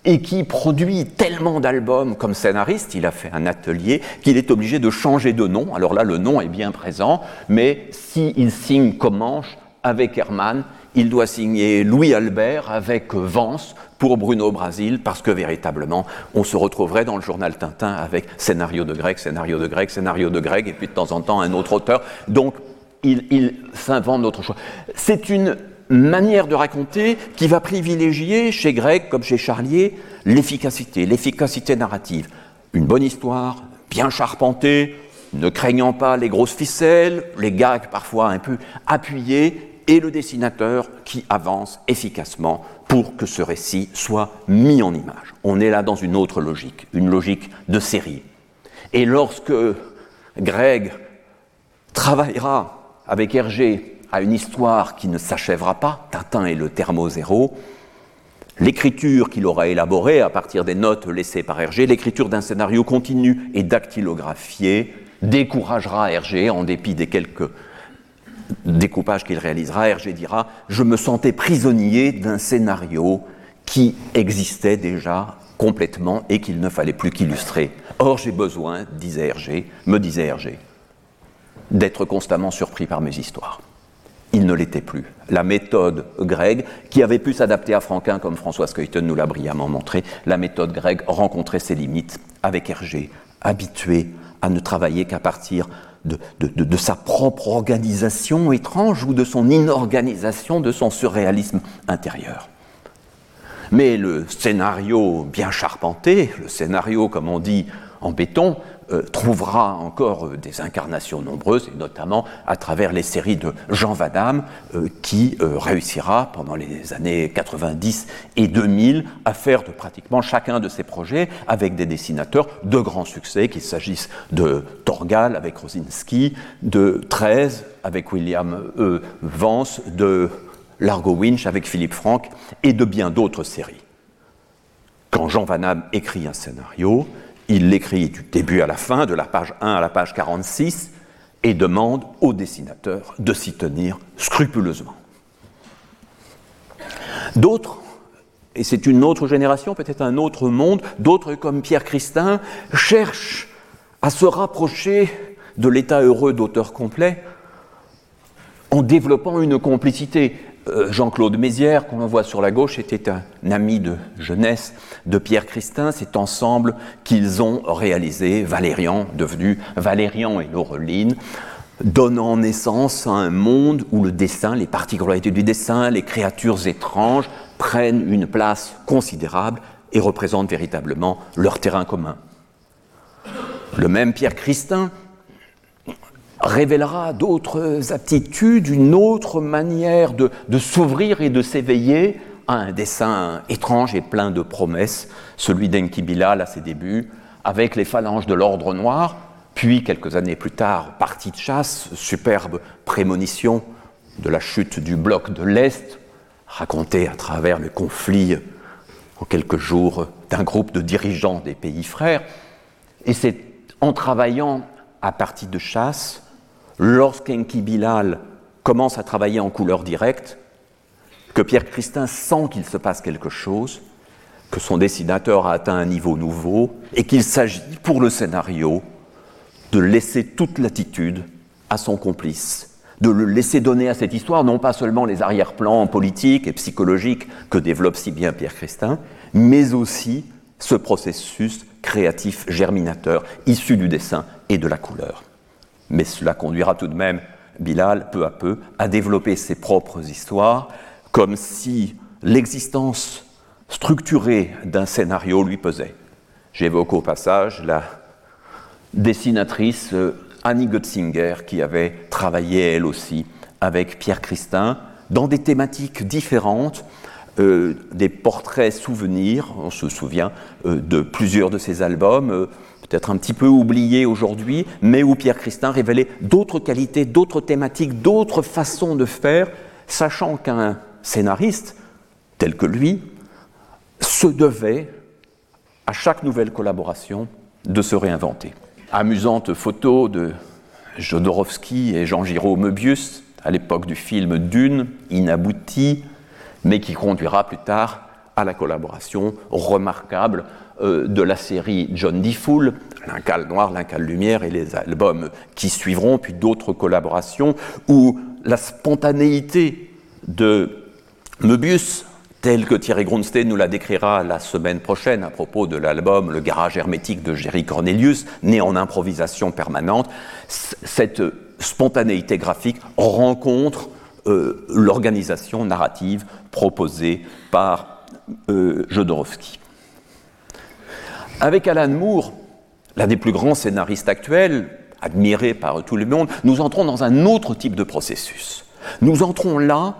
et qui produit tellement d'albums comme scénariste, il a fait un atelier, qu'il est obligé de changer de nom. Alors là, le nom est bien présent, mais s'il signe Comanche avec Hermann, il doit signer Louis Albert avec Vance pour Bruno Brasil, parce que véritablement, on se retrouverait dans le journal Tintin avec scénario de Greg, scénario de Greg, scénario de Greg, et puis de temps en temps un autre auteur. Donc, il, s'invente d'autres choix. C'est une manière de raconter qui va privilégier chez Greg comme chez Charlier l'efficacité, l'efficacité narrative. Une bonne histoire, bien charpentée, ne craignant pas les grosses ficelles, les gags parfois un peu appuyés, et le dessinateur qui avance efficacement pour que ce récit soit mis en image. On est là dans une autre logique, une logique de série. Et lorsque Greg travaillera avec Hergé à une histoire qui ne s'achèvera pas, Tintin et le thermo zéro, l'écriture qu'il aura élaborée à partir des notes laissées par Hergé, l'écriture d'un scénario continu et dactylographié, découragera Hergé en dépit des quelques découpage qu'il réalisera, Hergé dira Je me sentais prisonnier d'un scénario qui existait déjà complètement et qu'il ne fallait plus qu'illustrer. Or, j'ai besoin, disait Hergé, me disait Hergé, d'être constamment surpris par mes histoires. Il ne l'était plus. La méthode grecque, qui avait pu s'adapter à Franquin, comme François Skeuten nous l'a brillamment montré, la méthode grecque rencontrait ses limites avec Hergé, habitué à ne travailler qu'à partir de, sa propre organisation étrange ou de son inorganisation, de son surréalisme intérieur. Mais le scénario bien charpenté, le scénario, comme on dit en béton, euh, trouvera encore euh, des incarnations nombreuses, et notamment à travers les séries de Jean Vadam, euh, qui réussira pendant les années 90 et 2000 à faire de pratiquement chacun de ses projets avec des dessinateurs de grands succès, qu'il s'agisse de Torgal avec Rosinski, de 13 avec William Vance, de Largo Winch avec Philippe Franck et de bien d'autres séries. Quand Jean Vanham écrit un scénario, il l'écrit du début à la fin, de la page 1 à la page 46, et demande au dessinateur de s'y tenir scrupuleusement. D'autres, et c'est une autre génération, peut-être un autre monde, d'autres comme Pierre Christin, cherchent à se rapprocher de l'état heureux d'auteur complet en développant une complicité. Euh, Jean-Claude Mézières, qu'on voit sur la gauche, était un ami de jeunesse de Pierre Christin. C'est ensemble qu'ils ont réalisé Valérian, devenu Valérian et Laureline, donnant naissance à un monde où le dessin, les particularités du dessin, les créatures étranges prennent une place considérable et représentent véritablement leur terrain commun. Le même Pierre Christin révélera d'autres aptitudes, une autre manière de, s'ouvrir et de s'éveiller à un dessin étrange et plein de promesses, celui d'Enki Bilal à ses débuts, avec les phalanges de l'ordre noir, puis quelques années plus tard, partie de chasse, superbe prémonition de la chute du bloc de l'Est, racontée à travers le conflit en quelques jours d'un groupe de dirigeants des pays frères. Et c'est en travaillant à partie de chasse lorsqu'Enki Bilal commence à travailler en couleur directe, que Pierre Christin sent qu'il se passe quelque chose, que son dessinateur a atteint un niveau nouveau et qu'il s'agit pour le scénario de laisser toute latitude à son complice, de le laisser donner à cette histoire non pas seulement les arrière-plans politiques et psychologiques que développe si bien Pierre Christin, mais aussi ce processus créatif germinateur issu du dessin et de la couleur mais cela conduira tout de même Bilal, peu à peu, à développer ses propres histoires, comme si l'existence structurée d'un scénario lui pesait. J'évoque au passage la dessinatrice euh, Annie Götzinger, qui avait travaillé elle aussi avec Pierre Christin dans des thématiques différentes, euh, des portraits souvenirs, on se souvient euh, de plusieurs de ses albums, peut-être un petit peu oublié aujourd'hui, mais où Pierre Christin révélait d'autres qualités, d'autres thématiques, d'autres façons de faire, sachant qu'un scénariste tel que lui se devait, à chaque nouvelle collaboration, de se réinventer. Amusante photo de Jodorowsky et Jean Giraud Möbius à l'époque du film Dune, inabouti, mais qui conduira plus tard à la collaboration remarquable de la série John D. Fool, L'Incal Noir, L'Incal Lumière et les albums qui suivront, puis d'autres collaborations, où la spontanéité de Möbius, telle que Thierry Grunstein nous la décrira la semaine prochaine à propos de l'album Le garage hermétique de Jerry Cornelius, né en improvisation permanente, cette spontanéité graphique rencontre euh, l'organisation narrative proposée par euh, Jodorowsky. Avec Alan Moore, l'un des plus grands scénaristes actuels, admiré par tout le monde, nous entrons dans un autre type de processus. Nous entrons là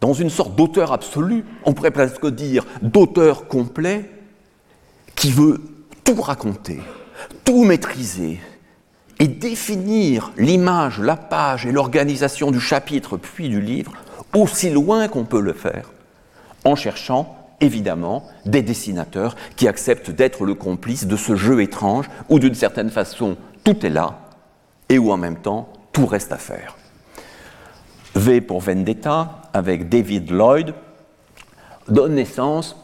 dans une sorte d'auteur absolu, on pourrait presque dire d'auteur complet, qui veut tout raconter, tout maîtriser et définir l'image, la page et l'organisation du chapitre puis du livre aussi loin qu'on peut le faire, en cherchant évidemment des dessinateurs qui acceptent d'être le complice de ce jeu étrange où d'une certaine façon tout est là et où en même temps tout reste à faire. V pour Vendetta, avec David Lloyd, donne naissance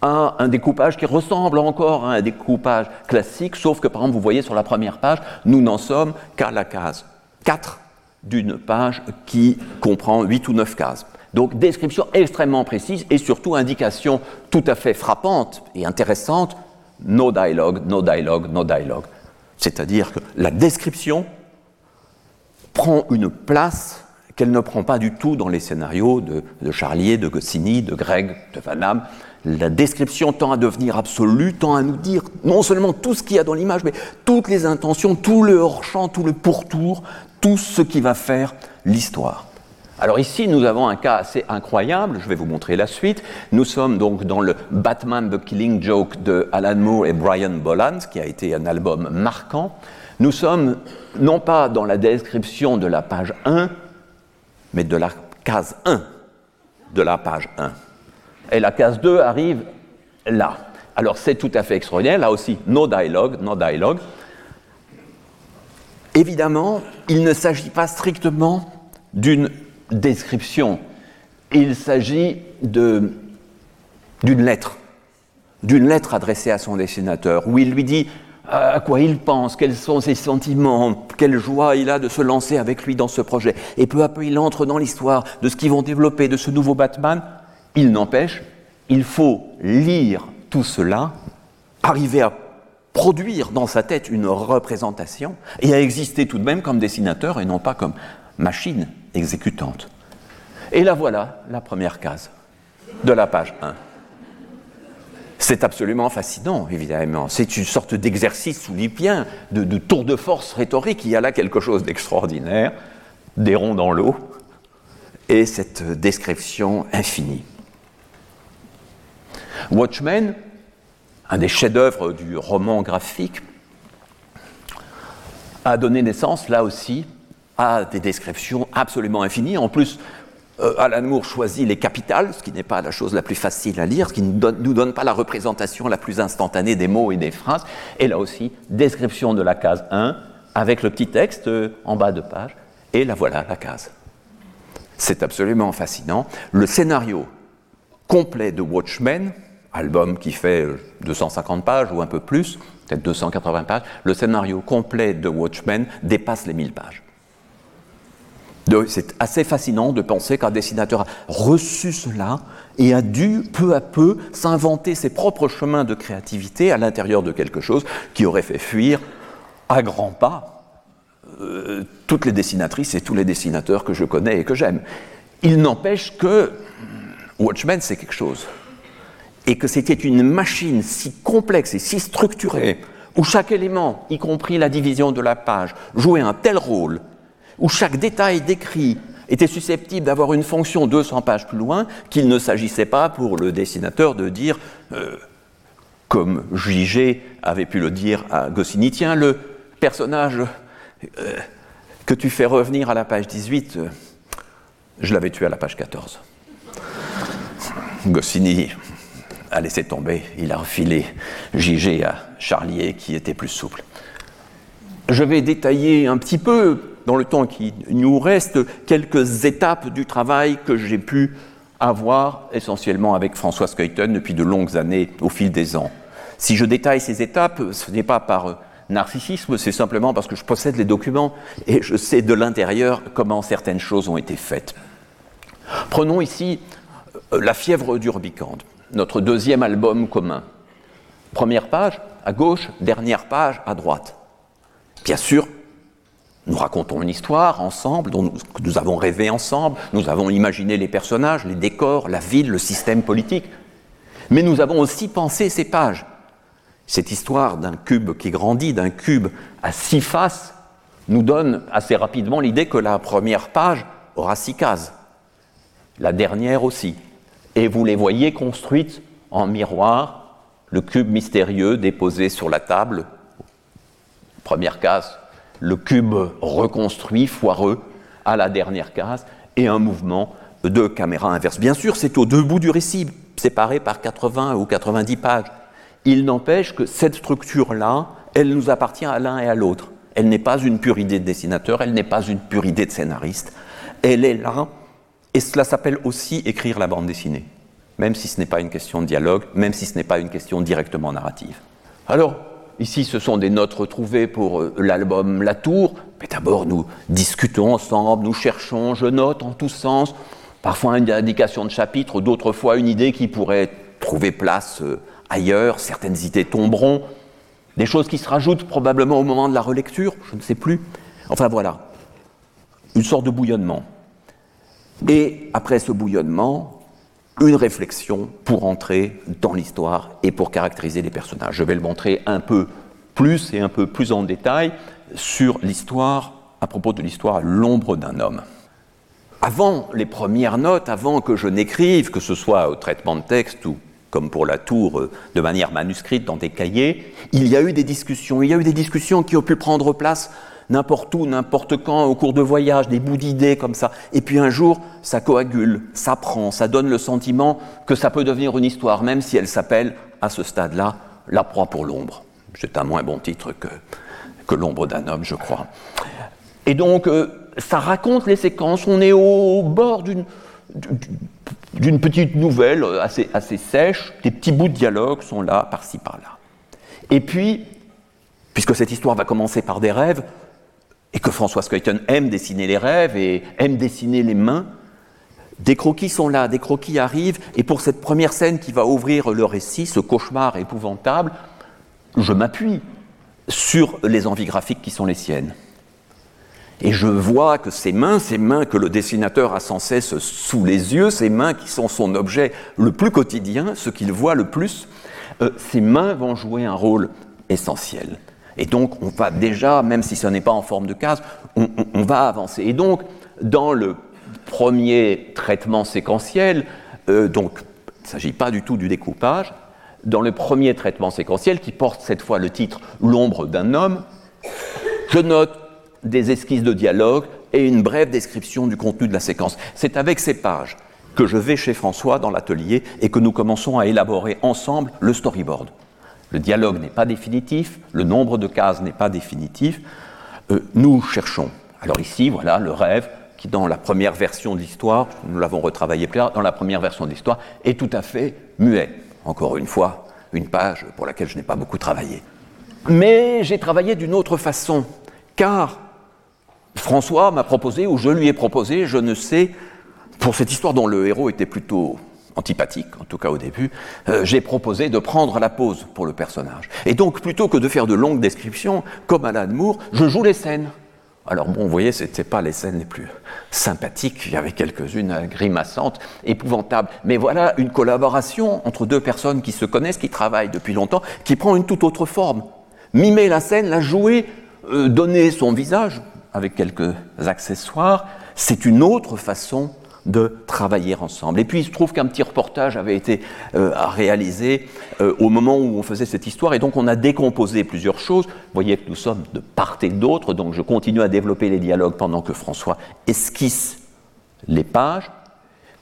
à un découpage qui ressemble encore à un découpage classique, sauf que par exemple, vous voyez sur la première page, nous n'en sommes qu'à la case 4 d'une page qui comprend 8 ou 9 cases. Donc description extrêmement précise et surtout indication tout à fait frappante et intéressante, no dialogue, no dialogue, no dialogue. C'est-à-dire que la description prend une place qu'elle ne prend pas du tout dans les scénarios de, Charlier, de Goscinny, de Greg, de Van Damme. La description tend à devenir absolue, tend à nous dire non seulement tout ce qu'il y a dans l'image, mais toutes les intentions, tout le hors-champ, tout le pourtour, tout ce qui va faire l'histoire. Alors ici, nous avons un cas assez incroyable, je vais vous montrer la suite. Nous sommes donc dans le Batman The Killing Joke de Alan Moore et Brian Bolland, qui a été un album marquant. Nous sommes non pas dans la description de la page 1, mais de la case 1 de la page 1. Et la case 2 arrive là. Alors c'est tout à fait extraordinaire, là aussi, no dialogue, no dialogue. Évidemment, il ne s'agit pas strictement d'une description, il s'agit d'une lettre, d'une lettre adressée à son dessinateur, où il lui dit à quoi il pense, quels sont ses sentiments, quelle joie il a de se lancer avec lui dans ce projet. Et peu à peu, il entre dans l'histoire de ce qu'ils vont développer, de ce nouveau Batman. Il n'empêche, il faut lire tout cela, arriver à produire dans sa tête une représentation et à exister tout de même comme dessinateur et non pas comme machine exécutante. Et là voilà la première case de la page 1. C'est absolument fascinant, évidemment. C'est une sorte d'exercice oulipien, de, de tour de force rhétorique. Il y a là quelque chose d'extraordinaire, des ronds dans l'eau, et cette description infinie. Watchmen, un des chefs-d'œuvre du roman graphique, a donné naissance, là aussi, à des descriptions absolument infinies. En plus, euh, Alan Moore choisit les capitales, ce qui n'est pas la chose la plus facile à lire, ce qui ne nous donne, pas la représentation la plus instantanée des mots et des phrases. Et là aussi, description de la case 1 avec le petit texte euh, en bas de page. Et la voilà, la case. C'est absolument fascinant. Le scénario complet de Watchmen, album qui fait 250 euh, pages ou un peu plus, peut-être 280 pages, le scénario complet de Watchmen dépasse les 1000 pages. C'est assez fascinant de penser qu'un dessinateur a reçu cela et a dû peu à peu s'inventer ses propres chemins de créativité à l'intérieur de quelque chose qui aurait fait fuir à grands pas euh, toutes les dessinatrices et tous les dessinateurs que je connais et que j'aime. Il n'empêche que Watchmen, c'est quelque chose. Et que c'était une machine si complexe et si structurée, où chaque élément, y compris la division de la page, jouait un tel rôle où chaque détail décrit était susceptible d'avoir une fonction 200 pages plus loin, qu'il ne s'agissait pas pour le dessinateur de dire, euh, comme J.G. avait pu le dire à Goscinny, tiens, le personnage euh, que tu fais revenir à la page 18, euh, je l'avais tué à la page 14. Goscinny a laissé tomber, il a refilé J.G. à Charlier qui était plus souple. Je vais détailler un petit peu dans le temps qui nous reste, quelques étapes du travail que j'ai pu avoir essentiellement avec François Skeuten depuis de longues années au fil des ans. Si je détaille ces étapes, ce n'est pas par narcissisme, c'est simplement parce que je possède les documents et je sais de l'intérieur comment certaines choses ont été faites. Prenons ici euh, La fièvre du Rubicande, notre deuxième album commun. Première page à gauche, dernière page à droite. Bien sûr, nous racontons une histoire ensemble, dont nous, avons rêvé ensemble, nous avons imaginé les personnages, les décors, la ville, le système politique. Mais nous avons aussi pensé ces pages. Cette histoire d'un cube qui grandit, d'un cube à six faces, nous donne assez rapidement l'idée que la première page aura six cases. La dernière aussi. Et vous les voyez construites en miroir, le cube mystérieux déposé sur la table. Première case, le cube reconstruit, foireux, à la dernière case, et un mouvement de caméra inverse. Bien sûr, c'est au debout du récit, séparé par 80 ou 90 pages. Il n'empêche que cette structure-là, elle nous appartient à l'un et à l'autre. Elle n'est pas une pure idée de dessinateur, elle n'est pas une pure idée de scénariste. Elle est là, et cela s'appelle aussi écrire la bande dessinée, même si ce n'est pas une question de dialogue, même si ce n'est pas une question directement narrative. Alors, ici, ce sont des notes retrouvées pour euh, l'album La Tour, mais d'abord, nous discutons ensemble, nous cherchons, je note en tous sens, parfois une indication de chapitre, d'autres fois une idée qui pourrait trouver place euh, ailleurs, certaines idées tomberont, des choses qui se rajoutent probablement au moment de la relecture, je ne sais plus. Enfin voilà, une sorte de bouillonnement. Et après ce bouillonnement, une réflexion pour entrer dans l'histoire et pour caractériser les personnages. Je vais le montrer un peu plus et un peu plus en détail sur l'histoire, à propos de l'histoire L'ombre d'un homme. Avant les premières notes, avant que je n'écrive, que ce soit au traitement de texte ou comme pour la tour, euh, de manière manuscrite dans des cahiers, il y a eu des discussions. Il y a eu des discussions qui ont pu prendre place n'importe où, n'importe quand, au cours de voyages, des bouts d'idées comme ça. Et puis un jour, ça coagule, ça prend, ça donne le sentiment que ça peut devenir une histoire, même si elle s'appelle, à ce stade-là, La proie pour l'ombre. C'est un moins bon titre que, que L'ombre d'un homme, je crois. Et donc, euh, ça raconte les séquences. On est au bord d'une d'une petite nouvelle assez, assez sèche, des petits bouts de dialogue sont là, par-ci, par-là. Et puis, puisque cette histoire va commencer par des rêves, et que François Skeuten aime dessiner les rêves et aime dessiner les mains, des croquis sont là, des croquis arrivent, et pour cette première scène qui va ouvrir le récit, ce cauchemar épouvantable, je m'appuie sur les envies graphiques qui sont les siennes. Et je vois que ces mains, ces mains que le dessinateur a sans cesse sous les yeux, ces mains qui sont son objet le plus quotidien, ce qu'il voit le plus, euh, ces mains vont jouer un rôle essentiel. Et donc, on va déjà, même si ce n'est pas en forme de case, on, va avancer. Et donc, dans le premier traitement séquentiel, euh, donc, il ne s'agit pas du tout du découpage, dans le premier traitement séquentiel, qui porte cette fois le titre L'ombre d'un homme, je note des esquisses de dialogue et une brève description du contenu de la séquence. C'est avec ces pages que je vais chez François dans l'atelier et que nous commençons à élaborer ensemble le storyboard. Le dialogue n'est pas définitif, le nombre de cases n'est pas définitif. Euh, nous cherchons. Alors ici, voilà le rêve qui, dans la première version de l'histoire, nous l'avons retravaillé plus tard, dans la première version de l'histoire, est tout à fait muet. Encore une fois, une page pour laquelle je n'ai pas beaucoup travaillé. Mais j'ai travaillé d'une autre façon, car François m'a proposé, ou je lui ai proposé, je ne sais, pour cette histoire dont le héros était plutôt antipathique, en tout cas au début, euh, j'ai proposé de prendre la pause pour le personnage. Et donc, plutôt que de faire de longues descriptions, comme Alan Moore, je joue les scènes. Alors bon, vous voyez, ce n'étaient pas les scènes les plus sympathiques, il y avait quelques-unes grimaçantes, épouvantables. Mais voilà une collaboration entre deux personnes qui se connaissent, qui travaillent depuis longtemps, qui prend une toute autre forme. Mimer la scène, la jouer, euh, donner son visage, avec quelques accessoires, c'est une autre façon de travailler ensemble. Et puis il se trouve qu'un petit reportage avait été euh, réalisé euh, au moment où on faisait cette histoire, et donc on a décomposé plusieurs choses. Vous voyez que nous sommes de part et d'autre, donc je continue à développer les dialogues pendant que François esquisse les pages.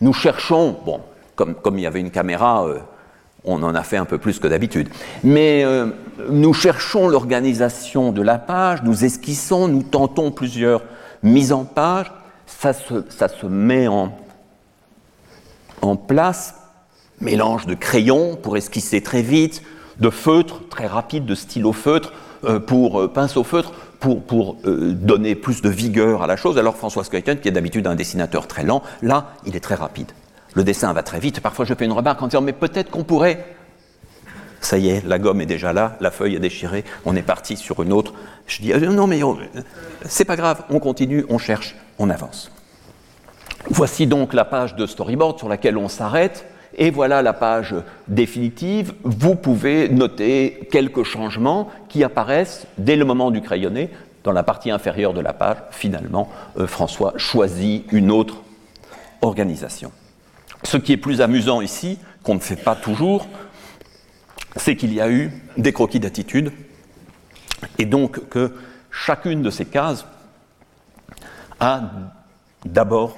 Nous cherchons, bon, comme, comme il y avait une caméra, euh, on en a fait un peu plus que d'habitude. Mais nous cherchons l'organisation de la page, nous esquissons, nous tentons plusieurs mises en page, ça se, met en, place, mélange de crayons pour esquisser très vite, de feutre très rapide, de stylo feutre euh, pour euh, pinceau feutre pour, donner plus de vigueur à la chose. Alors François Skeuten, qui est d'habitude un dessinateur très lent, là, il est très rapide le dessin va très vite. Parfois, je fais une remarque en disant Mais peut-être qu'on pourrait. Ça y est, la gomme est déjà là, la feuille est déchirée, on est parti sur une autre. Je dis euh, Non, mais c'est pas grave, on continue, on cherche, on avance. Voici donc la page de storyboard sur laquelle on s'arrête. Et voilà la page définitive. Vous pouvez noter quelques changements qui apparaissent dès le moment du crayonné dans la partie inférieure de la page, finalement, euh, François choisit une autre organisation. Ce qui est plus amusant ici, qu'on ne fait pas toujours, c'est qu'il y a eu des croquis d'attitude, et donc que chacune de ces cases a d'abord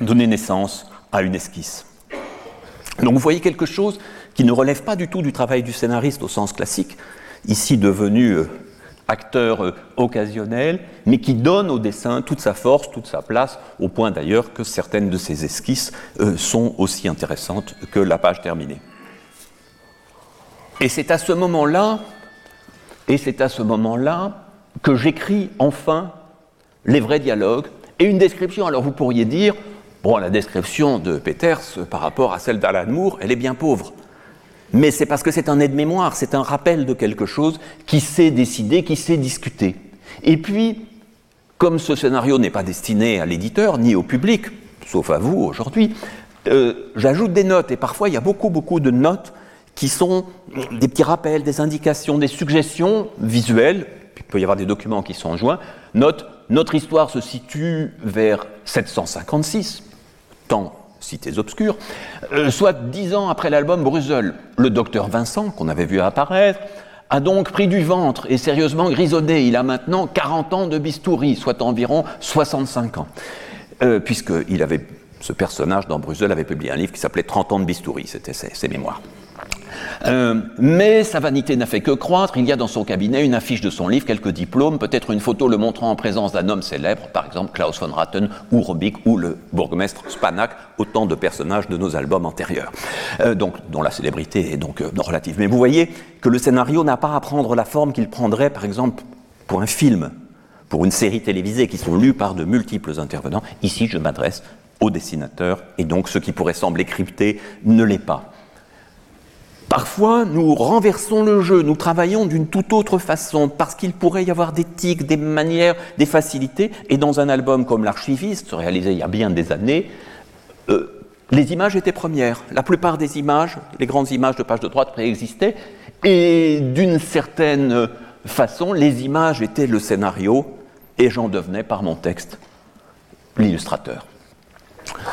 donné naissance à une esquisse. Donc vous voyez quelque chose qui ne relève pas du tout du travail du scénariste au sens classique, ici devenu euh, acteur euh, occasionnel, mais qui donne au dessin toute sa force, toute sa place, au point d'ailleurs que certaines de ses esquisses euh, sont aussi intéressantes que la page terminée. Et c'est à ce moment-là, et c'est à ce moment-là que j'écris enfin les vrais dialogues et une description. Alors vous pourriez dire, bon, la description de Peters par rapport à celle d'Alan Moore, elle est bien pauvre mais c'est parce que c'est un aide-mémoire, c'est un rappel de quelque chose qui s'est décidé, qui s'est discuté. Et puis, comme ce scénario n'est pas destiné à l'éditeur ni au public, sauf à vous aujourd'hui, euh, j'ajoute des notes, et parfois il y a beaucoup, beaucoup de notes qui sont des petits rappels, des indications, des suggestions visuelles, il peut y avoir des documents qui sont joints. Note, notre histoire se situe vers 756, temps cités obscures, euh, soit dix ans après l'album Brussels. Le docteur Vincent, qu'on avait vu apparaître, a donc pris du ventre et sérieusement grisonné. Il a maintenant 40 ans de bistouri, soit environ 65 ans. Euh, puisqu'il avait, ce personnage dans Bruxelles avait publié un livre qui s'appelait 30 ans de bistouri, c'était ses mémoires. Euh, mais sa vanité n'a fait que croître. Il y a dans son cabinet une affiche de son livre, quelques diplômes, peut-être une photo le montrant en présence d'un homme célèbre, par exemple Klaus von Ratten ou Robic ou le bourgmestre Spanak, autant de personnages de nos albums antérieurs, euh, dont la célébrité est donc euh, relative. Mais vous voyez que le scénario n'a pas à prendre la forme qu'il prendrait, par exemple, pour un film, pour une série télévisée qui sont lues par de multiples intervenants. Ici, je m'adresse au dessinateur, et donc ce qui pourrait sembler crypté ne l'est pas. Parfois, nous renversons le jeu, nous travaillons d'une toute autre façon, parce qu'il pourrait y avoir des tics, des manières, des facilités. Et dans un album comme L'Archiviste, réalisé il y a bien des années, euh, les images étaient premières. La plupart des images, les grandes images de page de droite préexistaient, et d'une certaine façon, les images étaient le scénario, et j'en devenais par mon texte l'illustrateur.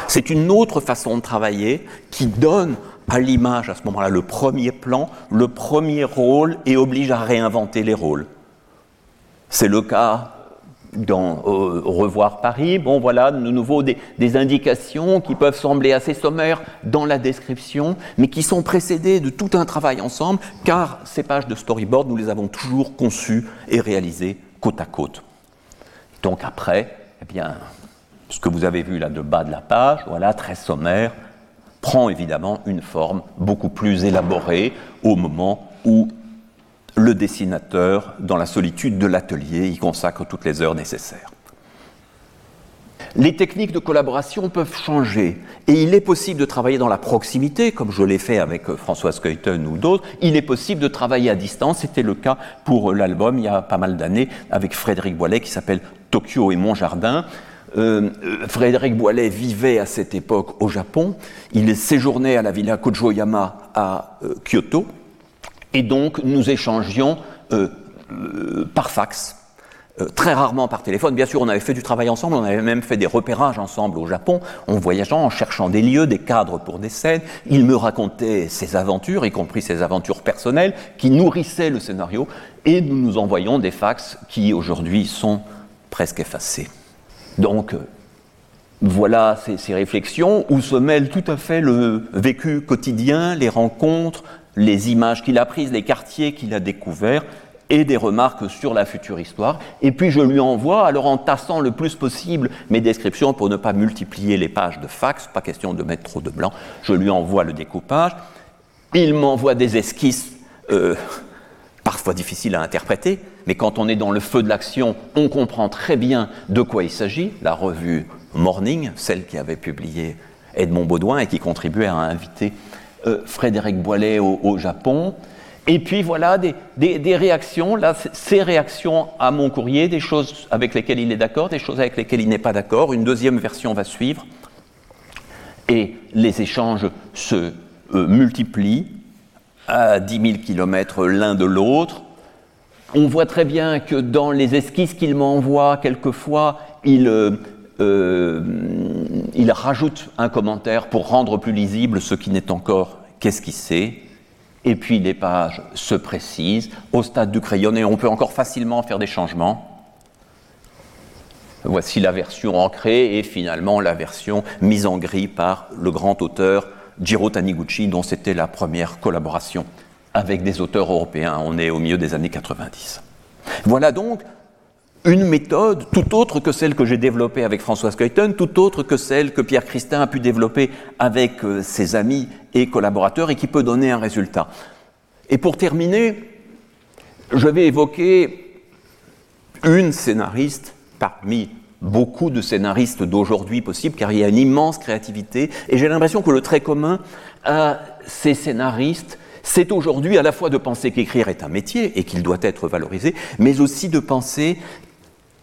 C'est une autre façon de travailler qui donne à l'image à ce moment-là le premier plan, le premier rôle et oblige à réinventer les rôles. C'est le cas dans revoir Paris. Bon, voilà, de nouveau des, des, indications qui peuvent sembler assez sommaires dans la description, mais qui sont précédées de tout un travail ensemble, car ces pages de storyboard, nous les avons toujours conçues et réalisées côte à côte. Donc après, eh bien, ce que vous avez vu là de bas de la page, voilà, très sommaire, prend évidemment une forme beaucoup plus élaborée au moment où le dessinateur, dans la solitude de l'atelier, y consacre toutes les heures nécessaires. Les techniques de collaboration peuvent changer et il est possible de travailler dans la proximité, comme je l'ai fait avec François Skeuten ou d'autres. Il est possible de travailler à distance. C'était le cas pour l'album il y a pas mal d'années avec Frédéric Boilet qui s'appelle Tokyo et mon jardin. Euh, Frédéric Boilet vivait à cette époque au Japon. Il séjournait à la villa Kojoyama à euh, Kyoto. Et donc, nous échangions euh, par fax, très rarement par téléphone. Bien sûr, on avait fait du travail ensemble, on avait même fait des repérages ensemble au Japon, en voyageant, en cherchant des lieux, des cadres pour des scènes. Il me racontait ses aventures, y compris ses aventures personnelles, qui nourrissaient le scénario, et nous nous envoyons des fax qui aujourd'hui sont presque effacés. Donc, voilà ces, réflexions où se mêlent tout à fait le vécu quotidien, les rencontres, les images qu'il a prises, les quartiers qu'il a découverts et des remarques sur la future histoire. Et puis je lui envoie, alors en tassant le plus possible mes descriptions pour ne pas multiplier les pages de fax, pas question de mettre trop de blanc, je lui envoie le découpage. Il m'envoie des esquisses euh, parfois difficiles à interpréter, mais quand on est dans le feu de l'action, on comprend très bien de quoi il s'agit. La revue Morning, celle qui avait publié Edmond Baudouin et qui contribuait à inviter euh, Frédéric Boilet au, Japon. Et puis voilà des, des, réactions, là, ces réactions à mon courrier, des choses avec lesquelles il est d'accord, des choses avec lesquelles il n'est pas d'accord. Une deuxième version va suivre. Et les échanges se euh, multiplient à 10 000 kilomètres l'un de l'autre on voit très bien que dans les esquisses qu'il m'envoie, quelquefois, il, euh, euh, rajoute un commentaire pour rendre plus lisible ce qui n'est encore qu'esquissé. Et puis les pages se précisent au stade du crayonné. On peut encore facilement faire des changements. Voici la version ancrée et finalement la version mise en gris par le grand auteur Jiro Taniguchi, dont c'était la première collaboration avec des auteurs européens. On est au milieu des années 90. Voilà donc une méthode tout autre que celle que j'ai développée avec François Skeuten, tout autre que celle que Pierre Christin a pu développer avec euh, ses amis et collaborateurs et qui peut donner un résultat. Et pour terminer, je vais évoquer une scénariste parmi beaucoup de scénaristes d'aujourd'hui possibles, car il y a une immense créativité, et j'ai l'impression que le trait commun à ces scénaristes, c'est aujourd'hui à la fois de penser qu'écrire est un métier et qu'il doit être valorisé, mais aussi de penser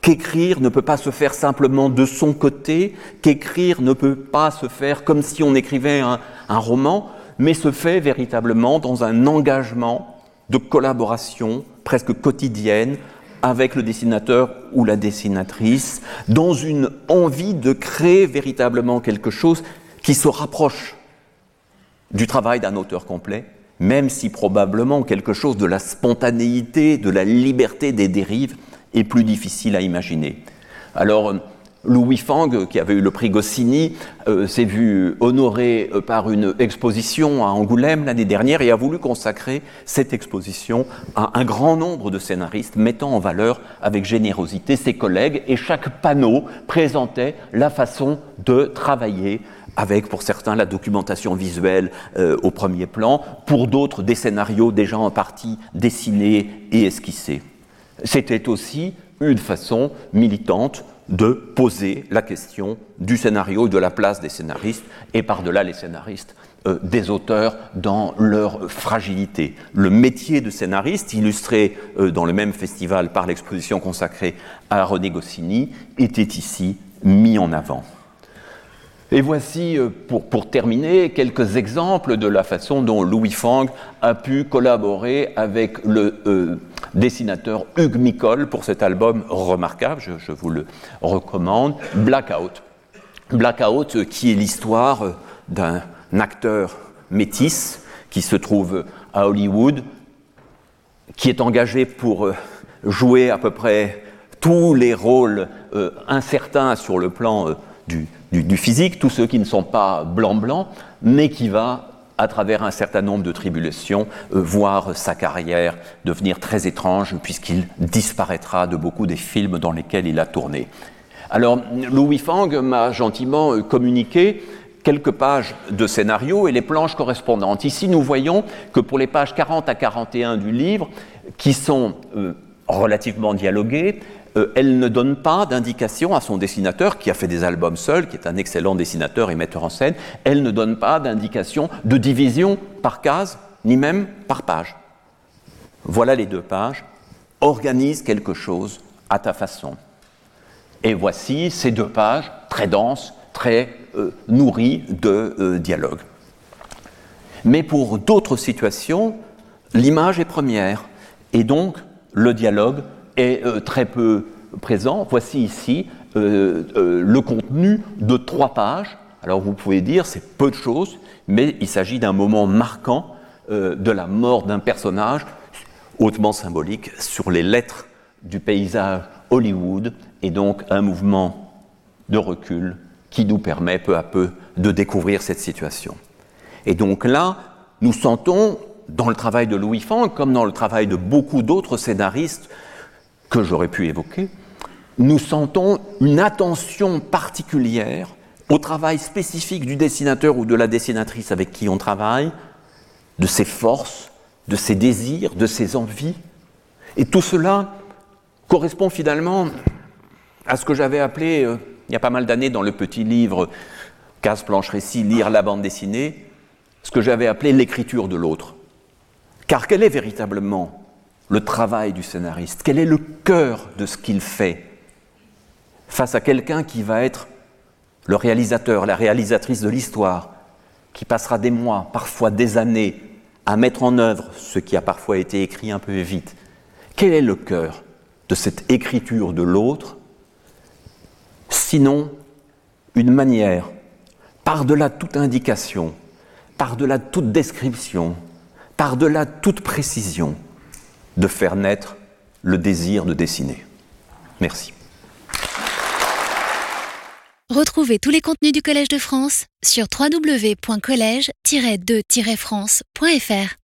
qu'écrire ne peut pas se faire simplement de son côté, qu'écrire ne peut pas se faire comme si on écrivait un, roman, mais se fait véritablement dans un engagement de collaboration presque quotidienne avec le dessinateur ou la dessinatrice, dans une envie de créer véritablement quelque chose qui se rapproche du travail d'un auteur complet, même si probablement quelque chose de la spontanéité, de la liberté des dérives est plus difficile à imaginer. Alors, Louis Fang, qui avait eu le prix Goscinny, euh, s'est vu honoré euh, par une exposition à Angoulême l'année dernière et a voulu consacrer cette exposition à un grand nombre de scénaristes mettant en valeur avec générosité ses collègues et chaque panneau présentait la façon de travailler avec pour certains la documentation visuelle euh, au premier plan, pour d'autres des scénarios déjà en partie dessinés et esquissés. C'était aussi une façon militante de poser la question du scénario de la place des scénaristes, et par-delà les scénaristes, euh, des auteurs dans leur fragilité. Le métier de scénariste, illustré euh, dans le même festival par l'exposition consacrée à René Goscinny, était ici mis en avant. Et voici, euh, pour, terminer, quelques exemples de la façon dont Louis Fang a pu collaborer avec le dessinateur Hugues Micol pour cet album remarquable, je, vous le recommande, Blackout. Blackout, euh, qui est l'histoire d'un acteur métis qui se trouve à Hollywood, qui est engagé pour jouer à peu près tous les rôles incertains sur le plan du, du, physique, tous ceux qui ne sont pas blancs-blancs, mais qui va, à travers un certain nombre de tribulations, euh, voir sa carrière devenir très étrange, puisqu'il disparaîtra de beaucoup des films dans lesquels il a tourné. Alors, Louis Fang m'a gentiment euh, communiqué quelques pages de scénario et les planches correspondantes. Ici, nous voyons que pour les pages 40 à 41 du livre, qui sont euh, relativement dialoguées, euh, elle ne donne pas d'indication à son dessinateur, qui a fait des albums seul, qui est un excellent dessinateur et metteur en scène, elle ne donne pas d'indication de division par case, ni même par page. Voilà les deux pages. Organise quelque chose à ta façon. Et voici ces deux pages très denses, très euh, nourries de euh, dialogue. Mais pour d'autres situations, l'image est première, et donc le dialogue est euh, très peu présent. Voici ici euh, euh, le contenu de trois pages. Alors vous pouvez dire c'est peu de choses, mais il s'agit d'un moment marquant de la mort d'un personnage hautement symbolique sur les lettres du paysage Hollywood et donc un mouvement de recul qui nous permet peu à peu de découvrir cette situation. Et donc là, nous sentons dans le travail de Louis Fang, comme dans le travail de beaucoup d'autres scénaristes que j'aurais pu évoquer, nous sentons une attention particulière au travail spécifique du dessinateur ou de la dessinatrice avec qui on travaille, de ses forces, de ses désirs, de ses envies. Et tout cela correspond finalement à ce que j'avais appelé, euh, il y a pas mal d'années, dans le petit livre Casse, planche, récit, lire la bande dessinée, ce que j'avais appelé l'écriture de l'autre. Car quelle est véritablement le travail du scénariste. Quel est le cœur de ce qu'il fait face à quelqu'un qui va être le réalisateur, la réalisatrice de l'histoire, qui passera des mois, parfois des années, à mettre en œuvre ce qui a parfois été écrit un peu vite, Quel est le cœur de cette écriture de l'autre, sinon une manière, par-delà toute indication, par-delà toute description, par-delà toute précision, de faire naître le désir de dessiner. Merci. Retrouvez tous les contenus du Collège de France sur www.colège-2-france.fr.